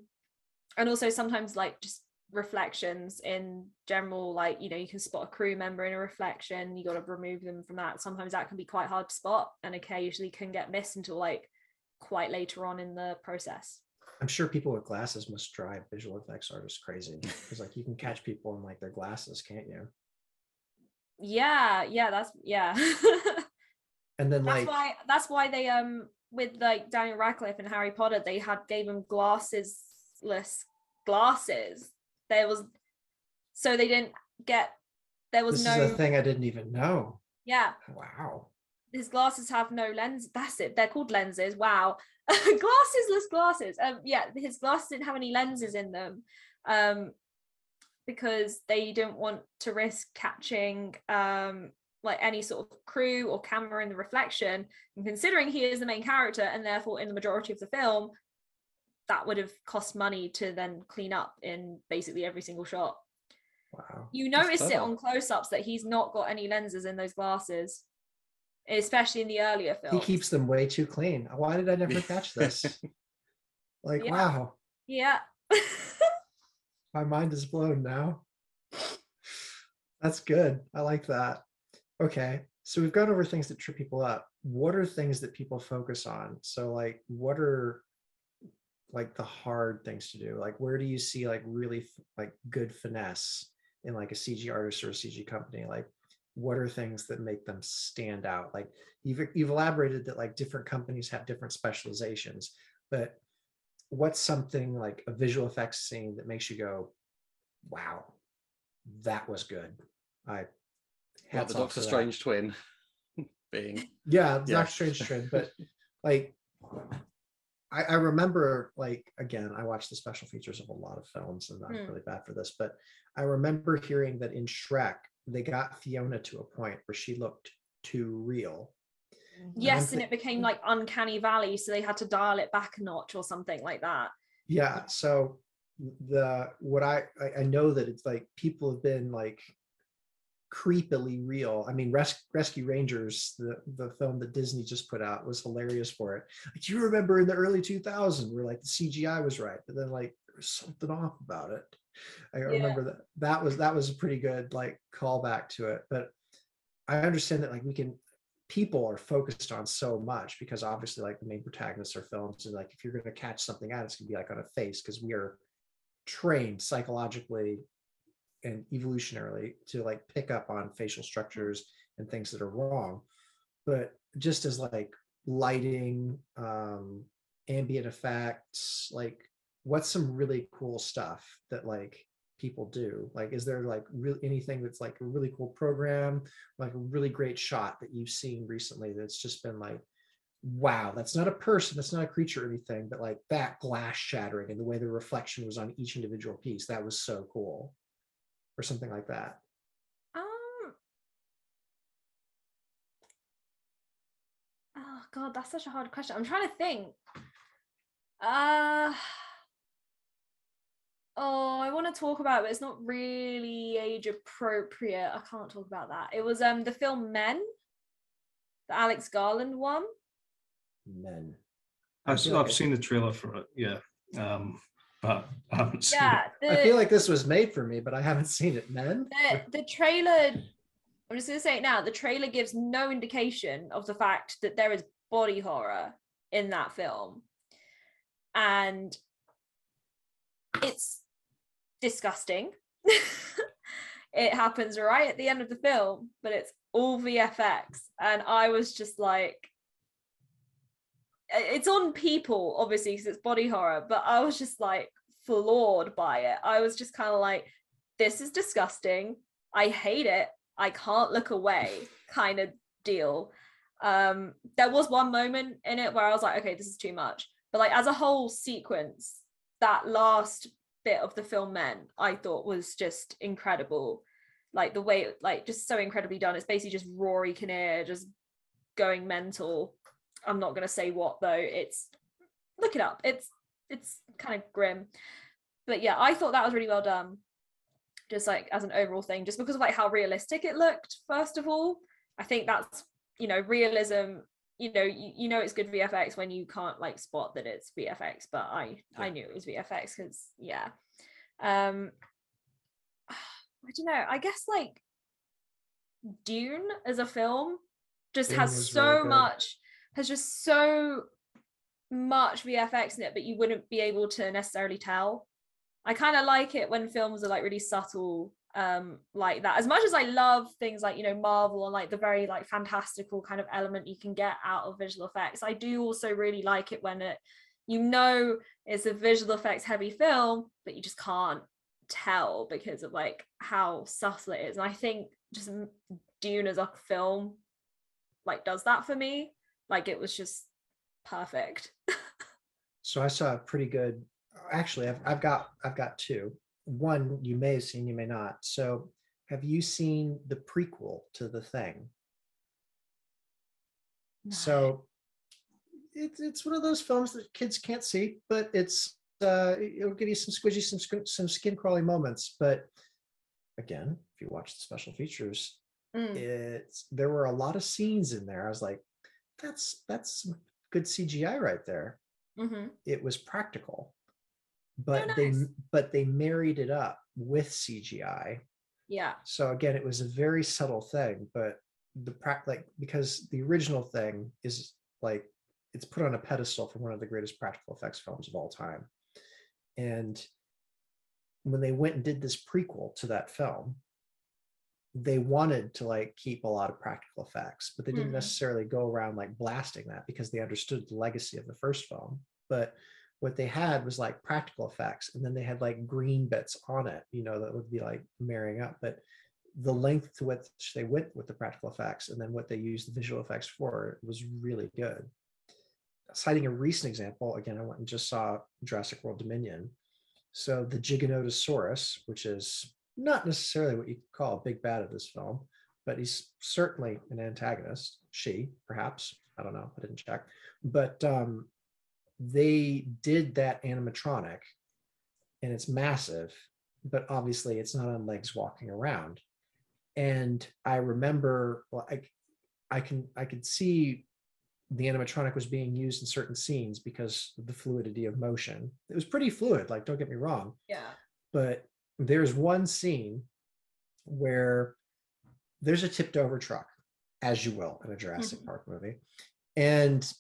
and also sometimes like just reflections in general like you know you can spot a crew member in a reflection you got to remove them from that. Sometimes that can be quite hard to spot and occasionally can get missed until like quite later on in the process. I'm sure people with glasses must drive. Visual effects artists crazy. Because like you can catch people in like their glasses, can't you? yeah yeah that's yeah. And then that's like why that's why they um with like daniel radcliffe and harry potter they had gave him glassesless glasses there was so they didn't get there was this no is a thing I didn't even know. yeah Wow. his glasses have no lens that's it they're called lenses wow glassesless glasses um yeah his glasses didn't have any lenses in them um because they didn't want to risk catching um like any sort of crew or camera in the reflection and considering he is the main character and therefore in the majority of the film that would have cost money to then clean up in basically every single shot Wow. you notice it on close-ups that he's not got any lenses in those glasses especially in the earlier film. He keeps them way too clean. Why did I never catch this? Like, Yeah. wow, yeah my mind is blown now. That's good. I like that. Okay. So we've gone over things that trip people up. What are things that people focus on? So like what are like the hard things to do? Like where do you see like really like good finesse in like a CG artist or a CG company? Like what are things that make them stand out? Like you've you've elaborated that like different companies have different specializations, but what's something like a visual effects scene that makes you go, wow, that was good. I Like hats the Doctor. Strange twin being. Yeah, the Yeah. Doctor Strange trend, but like I, I remember like again, I watched the special features of a lot of films and I'm Hmm. really bad for this, but I remember hearing that in Shrek, they got Fiona to a point where she looked too real. yes I'm and it became like uncanny valley so they had to dial it back a notch or something like that Yeah. So the what I I, I know that it's like people have been like creepily real. I mean, Res- Rescue Rangers, the the film that Disney just put out, was hilarious for it. Like, do you remember in the early 2000s where like the CGI was right, but then like there was something off about it. I remember that that was that was a pretty good like callback to it. But I understand that like we can people are focused on so much because obviously like the main protagonists are films and like if you're going to catch something out it's going to be like on a face because we are trained psychologically and evolutionarily to like pick up on facial structures and things that are wrong. But just as like lighting um ambient effects like what's some really cool stuff that like people do? Like is there like really anything that's like a really cool program like a really great shot that you've seen recently that's just been like wow that's not a person that's not a creature or anything but like that glass shattering and the way the reflection was on each individual piece that was so cool or something like that? Um oh god that's such a hard question. I'm trying to think. Uh oh i want to talk about it but it's not really age appropriate. I can't talk about that. It was um the film men the alex garland one. Men. I've, I've seen the trailer for it, yeah. Um, but I haven't seen yeah it. the, i feel like this was made for me but i haven't seen it men the, the trailer i'm just going to say it now the trailer gives no indication of the fact that there is body horror in that film. And it's disgusting. It happens right at the end of the film but it's all vfx and i was just like it's on people obviously because it's body horror but i was just like floored by it. I was just kind of like this is disgusting. I hate it. I can't look away kind of deal. Um there was one moment in it where i was like okay this is too much. But like as a whole sequence that last bit of the film men i thought was just incredible. Like the way like just so incredibly done. It's basically just rory kinnear just going mental. I'm not going to say what though. It's look it up. It's it's kind of grim. But yeah, I thought that was really well done. Just like as an overall thing, just because of like how realistic it looked, first of all. I think that's you know, realism, you know, you, you know it's good VFX when you can't like spot that it's VFX, but I Yeah. I knew it was VFX because yeah. Um I don't know, I guess like Dune as a film just Dune has so really much has just so much VFX in it, but you wouldn't be able to necessarily tell. I kind of like it when films are like really subtle um like that. As much as I love things like, you know, Marvel and like the very like fantastical kind of element you can get out of visual effects, I do also really like it when it you know it's a visual effects heavy film, but you just can't tell because of like how subtle it is. And I think just Dune as a film like does that for me. Like it was just perfect. So I saw a pretty good. Actually, I've, I've got I've got two. One you may have seen, you may not. So, have you seen the prequel to The Thing? So, it's it's one of those films that kids can't see, but it's uh, it'll give you some squishy, some skin- some skin crawly moments. But again, if you watch the special features, Mm. it's there were a lot of scenes in there. I was like, that's that's some good CGI right there. Mhm. it was practical. But Oh, they but they married it up with cgi Yeah. so again it was a very subtle thing but the prac like because the original thing is like it's put on a pedestal for one of the greatest practical effects films of all time. And when they went and did this prequel to that film they wanted to like keep a lot of practical effects but they didn't Mhm. necessarily go around like blasting that because they understood the legacy of the first film. But what they had was like practical effects and then they had like green bits on it you know that would be like marrying up. But the length to which they went with the practical effects and then what they used the visual effects for was really good. Citing a recent example again i went and just saw jurassic world dominion. So the giganotosaurus which is not necessarily what you call a big bad of this film but he's certainly an antagonist. She perhaps. I don't know. I didn't check. But um they did that animatronic and it's massive but obviously it's not on legs walking around. And i remember well, i i can i could see the animatronic was being used in certain scenes because of the fluidity of motion. It was pretty fluid like don't get me wrong. Yeah. but there's one scene where there's a tipped over truck, as you will in a Jurassic Mhm. Park movie, and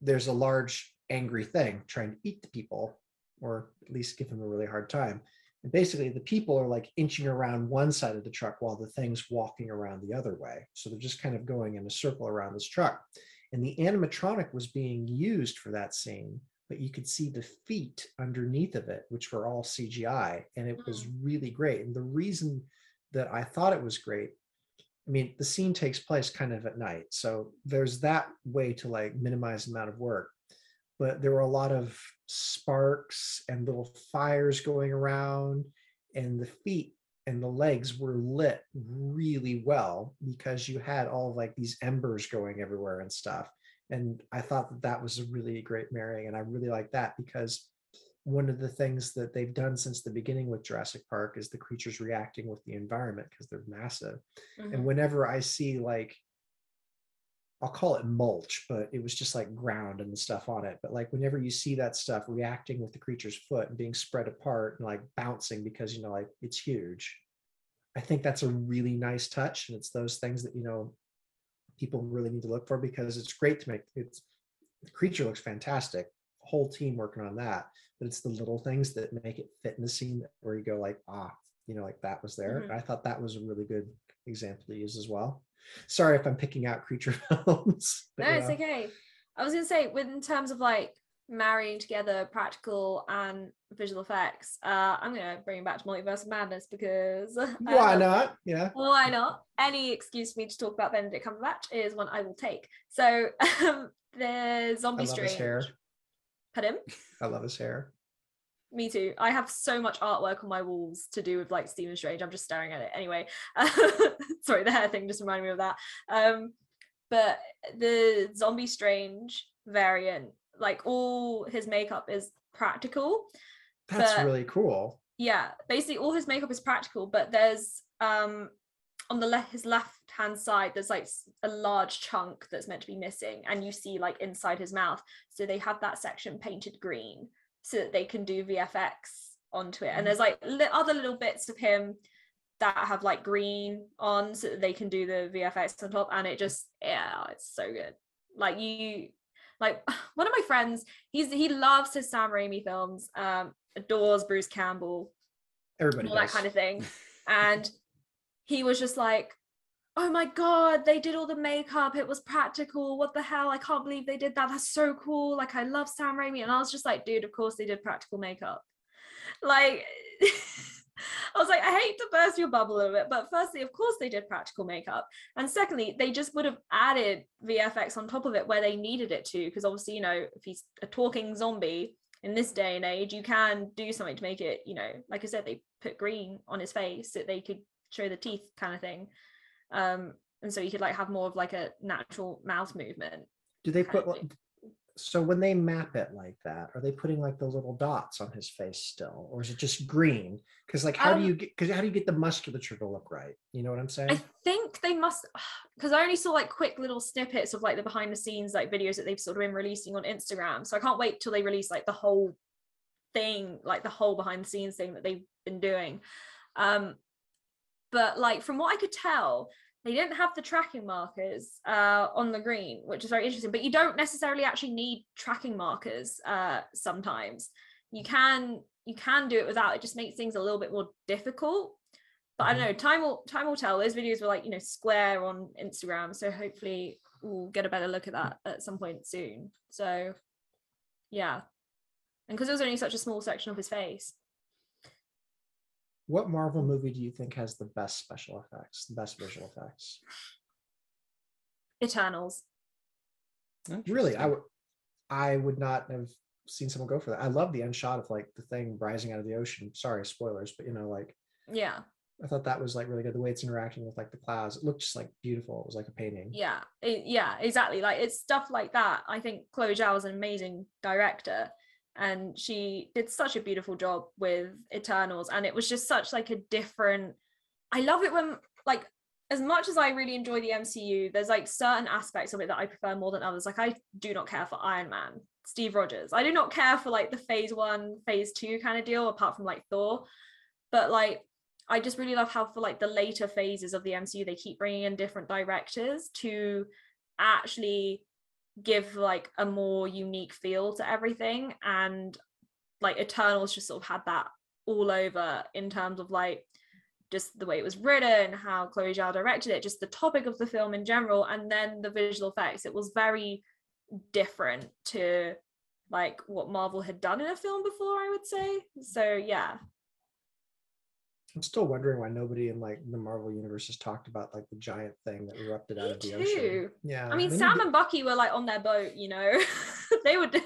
there's a large angry thing trying to eat the people, or at least give them a really hard time. And basically, the people are like inching around one side of the truck while the thing's walking around the other way. So they're just kind of going in a circle around this truck. And the animatronic was being used for that scene, but you could see the feet underneath of it, which were all CGI. And it was mm. really great. And the reason that I thought it was great, I mean, the scene takes place kind of at night. So there's that way to like minimize the amount of work. But there were a lot of sparks and little fires going around, and the feet and the legs were lit really well because you had all of like these embers going everywhere and stuff and i thought that that was a really great marrying and i really like that because one of the things that they've done since the beginning with jurassic park is the creatures reacting with the environment because they're massive Mhm. and whenever i see like i'll call it mulch but it was just like ground and the stuff on it but like whenever you see that stuff reacting with the creature's foot and being spread apart and like bouncing because you know like it's huge i think that's a really nice touch and it's those things that you know people really need to look for because it's great to make it's the creature looks fantastic whole team working on that but it's the little things that make it fit in the scene where you go like ah you know like that was there Mhm. i thought that was a really good example to use as well sorry if i'm picking out creature films but, No, it's okay. I was gonna say, with in terms of like marrying together practical and visual effects, uh, I'm gonna bring it back to Multiverse of Madness because why love- not yeah Why not? Any excuse for me to talk about Benedict Cumberbatch is one I will take. So um, the i zombie love his strange. hair Pardon? i love his hair Me too. I have so much artwork on my walls to do with like Stephen Strange. I'm just staring at it anyway. Sorry, the hair thing just reminded me of that. Um, but the zombie strange variant, like all his makeup is practical. That's But- really cool. Yeah, basically all his makeup is practical, but there's um on the left his left hand side there's like a large chunk that's meant to be missing and you see like inside his mouth so they have that section painted green so that they can do vfx onto it and there's like li- other little bits of him that have like green on so that they can do the vfx on top and it just yeah it's so good like you like one of my friends he's he loves his sam raimi films um adores bruce campbell Everybody all that kind of thing. And he was just like, oh my God, they did all the makeup. It was practical. What the hell? I can't believe they did that. That's so cool. Like, I love Sam Raimi. And I was just like, dude, of course they did practical makeup. Like, I was like, I hate to burst your bubble a little bit, but firstly, of course they did practical makeup. And secondly, they just would have added VFX on top of it where they needed it to. Because obviously, you know, if he's a talking zombie, in this day and age, you can do something to make it, you know, like I said, they put green on his face that they could show the teeth kind of thing. Um, and so you could like have more of like a natural mouth movement. Do they put of like- thing. So when they map it like that, are they putting like the little dots on his face still, or is it just green? Because like, how Um, do you get? Because how do you get the musculature to look right? You know what I'm saying? I think they must because I only saw like quick little snippets of like the behind the scenes like videos that they've sort of been releasing on Instagram. So I can't wait till they release like the whole thing, like the whole behind the scenes thing that they've been doing. Um but like from what I could tell, they didn't have the tracking markers uh on the green, which is very interesting. But you don't necessarily actually need tracking markers uh sometimes. You can you can do it without it just makes things a little bit more difficult but I don't know. Time will time will tell. Those videos were like you know square on Instagram, so hopefully we'll get a better look at that at some point soon. So, yeah, and because it was only such a small section of his face, What Marvel movie do you think has the best special effects, the best visual effects? Eternals. Really, I would, I would not have seen someone go for that. I love the end shot of like the thing rising out of the ocean. Sorry, spoilers, but you know, like Yeah, I thought that was like really good. The way it's interacting with like the clouds, it looked just like beautiful. It was like a painting. yeah, it- yeah, exactly. Like it's stuff like that. I think Chloe Zhao is an amazing director, and she did such a beautiful job with Eternals, and it was just such like a different. I love it when like as much as I really enjoy the MCU, there's like certain aspects of it that I prefer more than others. Like I do not care for Iron Man, Steve Rogers. I do not care for like the phase one, phase two kind of deal, apart from like Thor. But like I just really love how for like the later phases of the MCU, they keep bringing in different directors to actually give like a more unique feel to everything. And like Eternals just sort of had that all over in terms of like just the way it was written, how Chloe Zhao directed it, just the topic of the film in general, and then the visual effects. It was very different to like what Marvel had done in a film before, I would say. So yeah, I'm still wondering why nobody in like the Marvel universe has talked about like the giant thing that erupted out Me of the too. ocean. Yeah, I mean, they Sam to- and Bucky were like on their boat, you know, they would, they,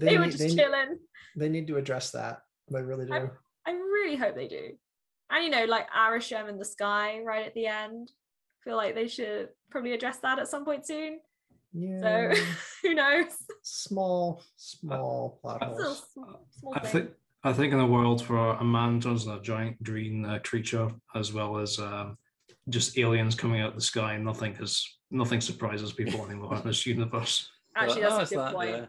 They were need- just they need- chilling. they need to address that. They really do. I'm- I really hope they do. And you know, like Arishem in the sky right at the end. I feel like they should probably address that at some point soon. yeah, So who knows? small, small plot holes. small, small I thing. think I think in a world where a man turns into a giant green uh, creature, as well as um, just aliens coming out of the sky, nothing has nothing surprises people anymore in this universe. Actually, Well, that's oh, a good that, point. Yeah.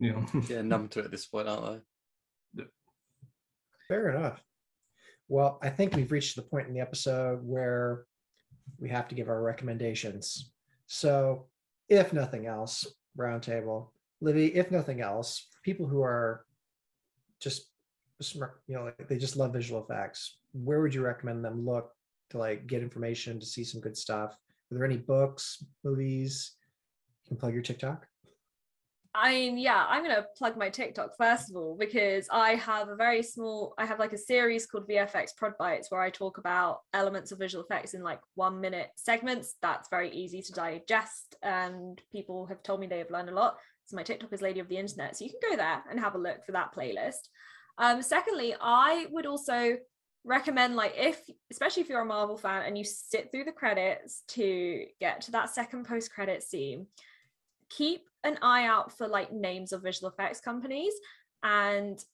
You know, yeah, numb to it at this point, aren't they? Fair enough. Well, I think we've reached the point in the episode where we have to give our recommendations. So, if nothing else, roundtable, Livy, if nothing else, people who are just you know, like they just love visual effects, where would you recommend them look to like get information to see some good stuff? Are there any books, movies? You can plug your TikTok. I mean, yeah, I'm gonna plug my TikTok first of all because I have a very small. I have like a series called VFX Prod Bites where I talk about elements of visual effects in like one minute segments. That's very easy to digest, and people have told me they have learned a lot. So my TikTok is Lady of the Internet, so you can go there and have a look for that playlist. Um, secondly, I would also recommend like if especially if you're a Marvel fan and you sit through the credits to get to that second post credit scene keep an eye out for like names of visual effects companies and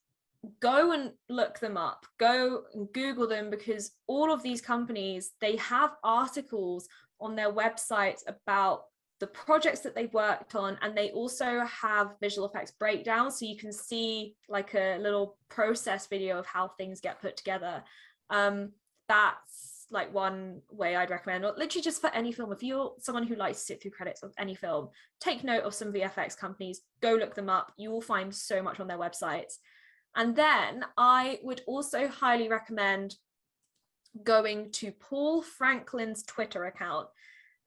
go and look them up go and google them because all of these companies they have articles on their websites about the projects that they've worked on and they also have visual effects breakdowns. So you can see like a little process video of how things get put together. Um that's like one way i'd recommend. Or literally just for any film. If you're someone who likes to sit through credits of any film take note of some vfx companies. Go look them up. You will find so much on their websites. And then i would also highly recommend going to paul franklin's twitter account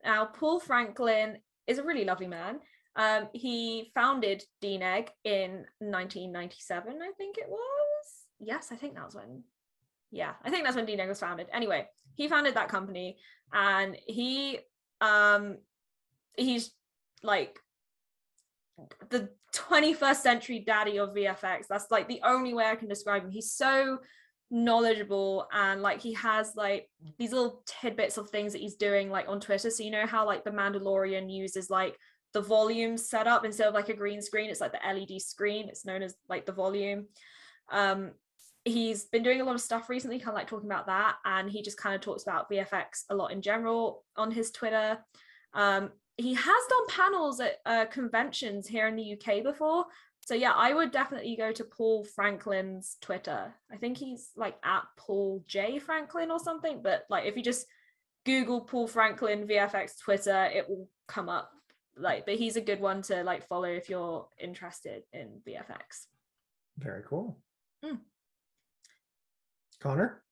now, Paul Franklin is a really lovely man. Um, he founded DNEG in 1997, I think it was. Yes, I think that was when. Yeah, I think that's when DNEG was founded. Anyway, he founded that company, and he um he's like the 21st century daddy of VFX. That's like the only way I can describe him. He's so knowledgeable and like he has like these little tidbits of things that he's doing like on Twitter. So you know how like the Mandalorian uses like the volume setup instead of like a green screen, it's like the LED screen. It's known as like the volume. Um, he's been doing a lot of stuff recently, kind of like talking about that, and he just kind of talks about VFX a lot in general on his Twitter. Um, he has done panels at uh, conventions here in the UK before, so yeah, I would definitely go to Paul Franklin's Twitter. I think he's like at Paul J Franklin or something. But like if you just Google Paul Franklin VFX Twitter, it will come up. Like, but he's a good one to like follow if you're interested in VFX. Very cool. Mm. Connor?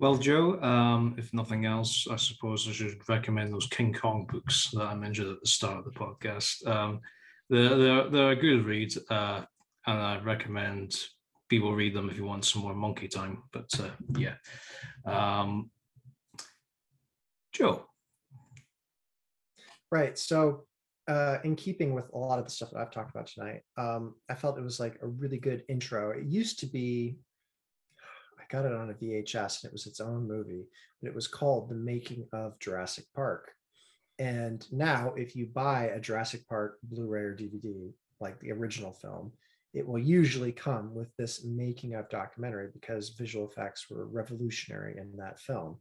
Well, Joe, um, if nothing else, I suppose I should recommend those King Kong books that I mentioned at the start of the podcast. Um, they're, they're, they're a good read, uh, and I recommend people read them if you want some more monkey time. But uh, yeah. Um, Joe. Right. So, uh, in keeping with a lot of the stuff that I've talked about tonight, um, I felt it was like a really good intro. It used to be, I got it on a VHS and it was its own movie, but it was called The Making of Jurassic Park. And now, if you buy a Jurassic Park Blu ray or DVD, like the original film, it will usually come with this making of documentary because visual effects were revolutionary in that film.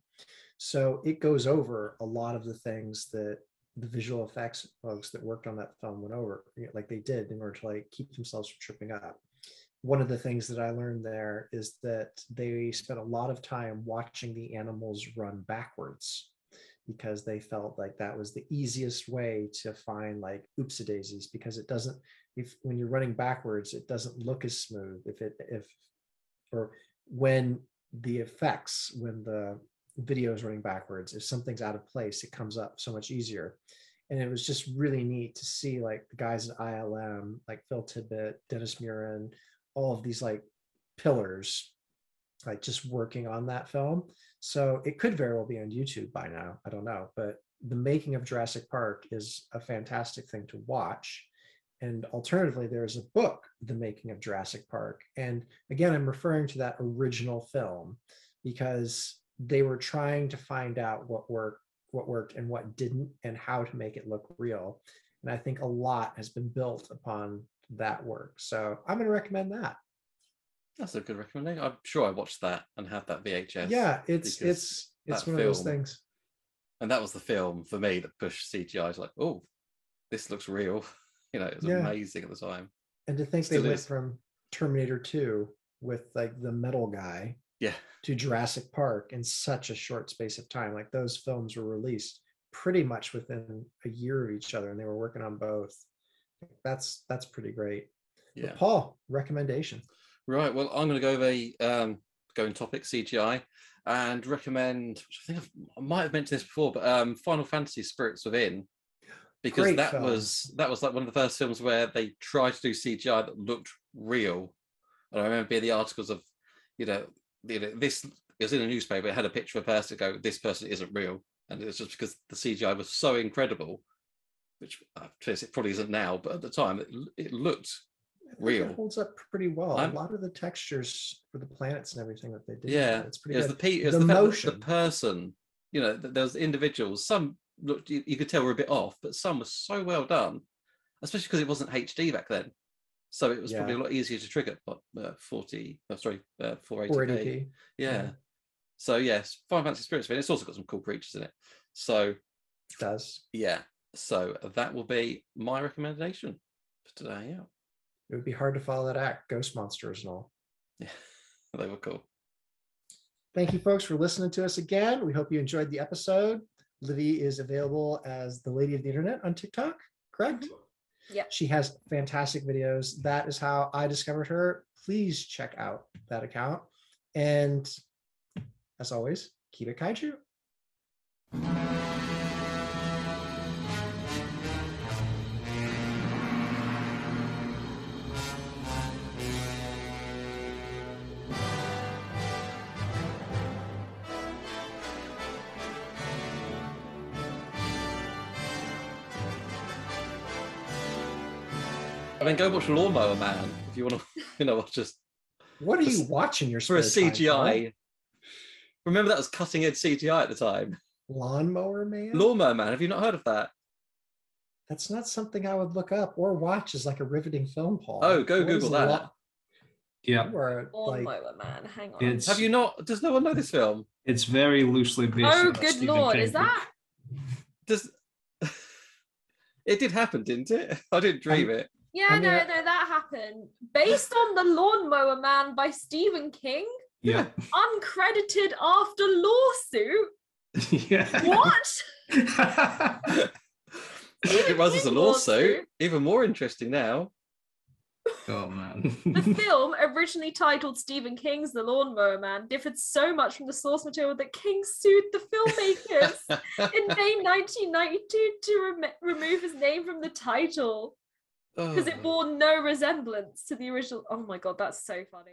So it goes over a lot of the things that the visual effects folks that worked on that film went over, like they did in order to like keep themselves from tripping up. One of the things that I learned there is that they spent a lot of time watching the animals run backwards because they felt like that was the easiest way to find like oopsie daisies because it doesn't if when you're running backwards it doesn't look as smooth if it if or when the effects when the video is running backwards if something's out of place it comes up so much easier. And it was just really neat to see like the guys at ilm like phil tippett dennis muren all of these like pillars like just working on that film so it could very well be on YouTube by now. I don't know. But the making of Jurassic Park is a fantastic thing to watch. And alternatively, there's a book, The Making of Jurassic Park. And again, I'm referring to that original film because they were trying to find out what worked, what worked and what didn't, and how to make it look real. And I think a lot has been built upon that work. So I'm going to recommend that. That's a good recommendation. I'm sure I watched that and had that VHS. Yeah, it's it's it's one film, of those things. And that was the film for me that pushed CGI. Was like, oh, this looks real. You know, it was yeah. amazing at the time. And to think they went is. from Terminator 2 with like the metal guy yeah to Jurassic Park in such a short space of time. Like those films were released pretty much within a year of each other and they were working on both. That's that's pretty great. Yeah. But Paul, recommendation. Right. Well, I'm going to go over a um, going topic CGI and recommend. Which I think I've, i might have mentioned this before, but um, Final Fantasy Spirits Within, because Great that film. was that was like one of the first films where they tried to do CGI that looked real. And I remember being the articles of, you know, you know this it was in a newspaper. It had a picture of a person go, "This person isn't real," and it's just because the CGI was so incredible, which uh, it probably isn't now, but at the time it, it looked real. It holds up pretty well. I'm, a lot of the textures for the planets and everything that they did. Yeah, it's pretty. It was the, the, the motion, the person. You know, there's individuals. Some looked you, you, could tell were a bit off, but some were so well done. especially because it wasn't HD back then. So it was probably a lot easier to trigger. But uh, 40, oh, sorry, uh, 480p. 480p. Yeah. yeah. So yes, Final Fantasy Spirits. It's also got some cool creatures in it. So It does. yeah, so that will be my recommendation for today. Yeah, It would be hard to follow that act, ghost monsters and all. yeah, they were cool. Thank you, folks, for listening to us again. We hope you enjoyed the episode. Livy is available as the Lady of the Internet on TikTok, correct? Mm-hmm. Yeah. She has fantastic videos. That is how I discovered her. Please check out that account. And as always, keep it kaiju. I mean, go watch Lawnmower Man if you want to, you know, I'll just What are For you s- watching your for a spare time, CGI. Remember that was cutting edge CGI at the time. Lawnmower Man? Lawnmower Man. Have you not heard of that? That's not something I would look up or watch as like a riveting film, Paul. Oh, go What is Google that. law- Yeah, You like Lawnmower man, hang on. It's- Have you not? Does no one know this film? it's very loosely based. oh, on a good Stephen lord, King is that? Does it did happen, didn't it? I didn't dream it. Yeah, I mean, no, uh, no, that happened. Based on The Lawnmower Man by Stephen King, Yeah, uncredited after lawsuit. yeah. What? it was as a lawsuit. lawsuit. Even more interesting now. oh man. The film, originally titled Stephen King's The Lawnmower Man, differed so much from the source material that King sued the filmmakers in May 1992 to rem- remove his name from the title because it bore no resemblance to the original. Oh my god, that's so funny.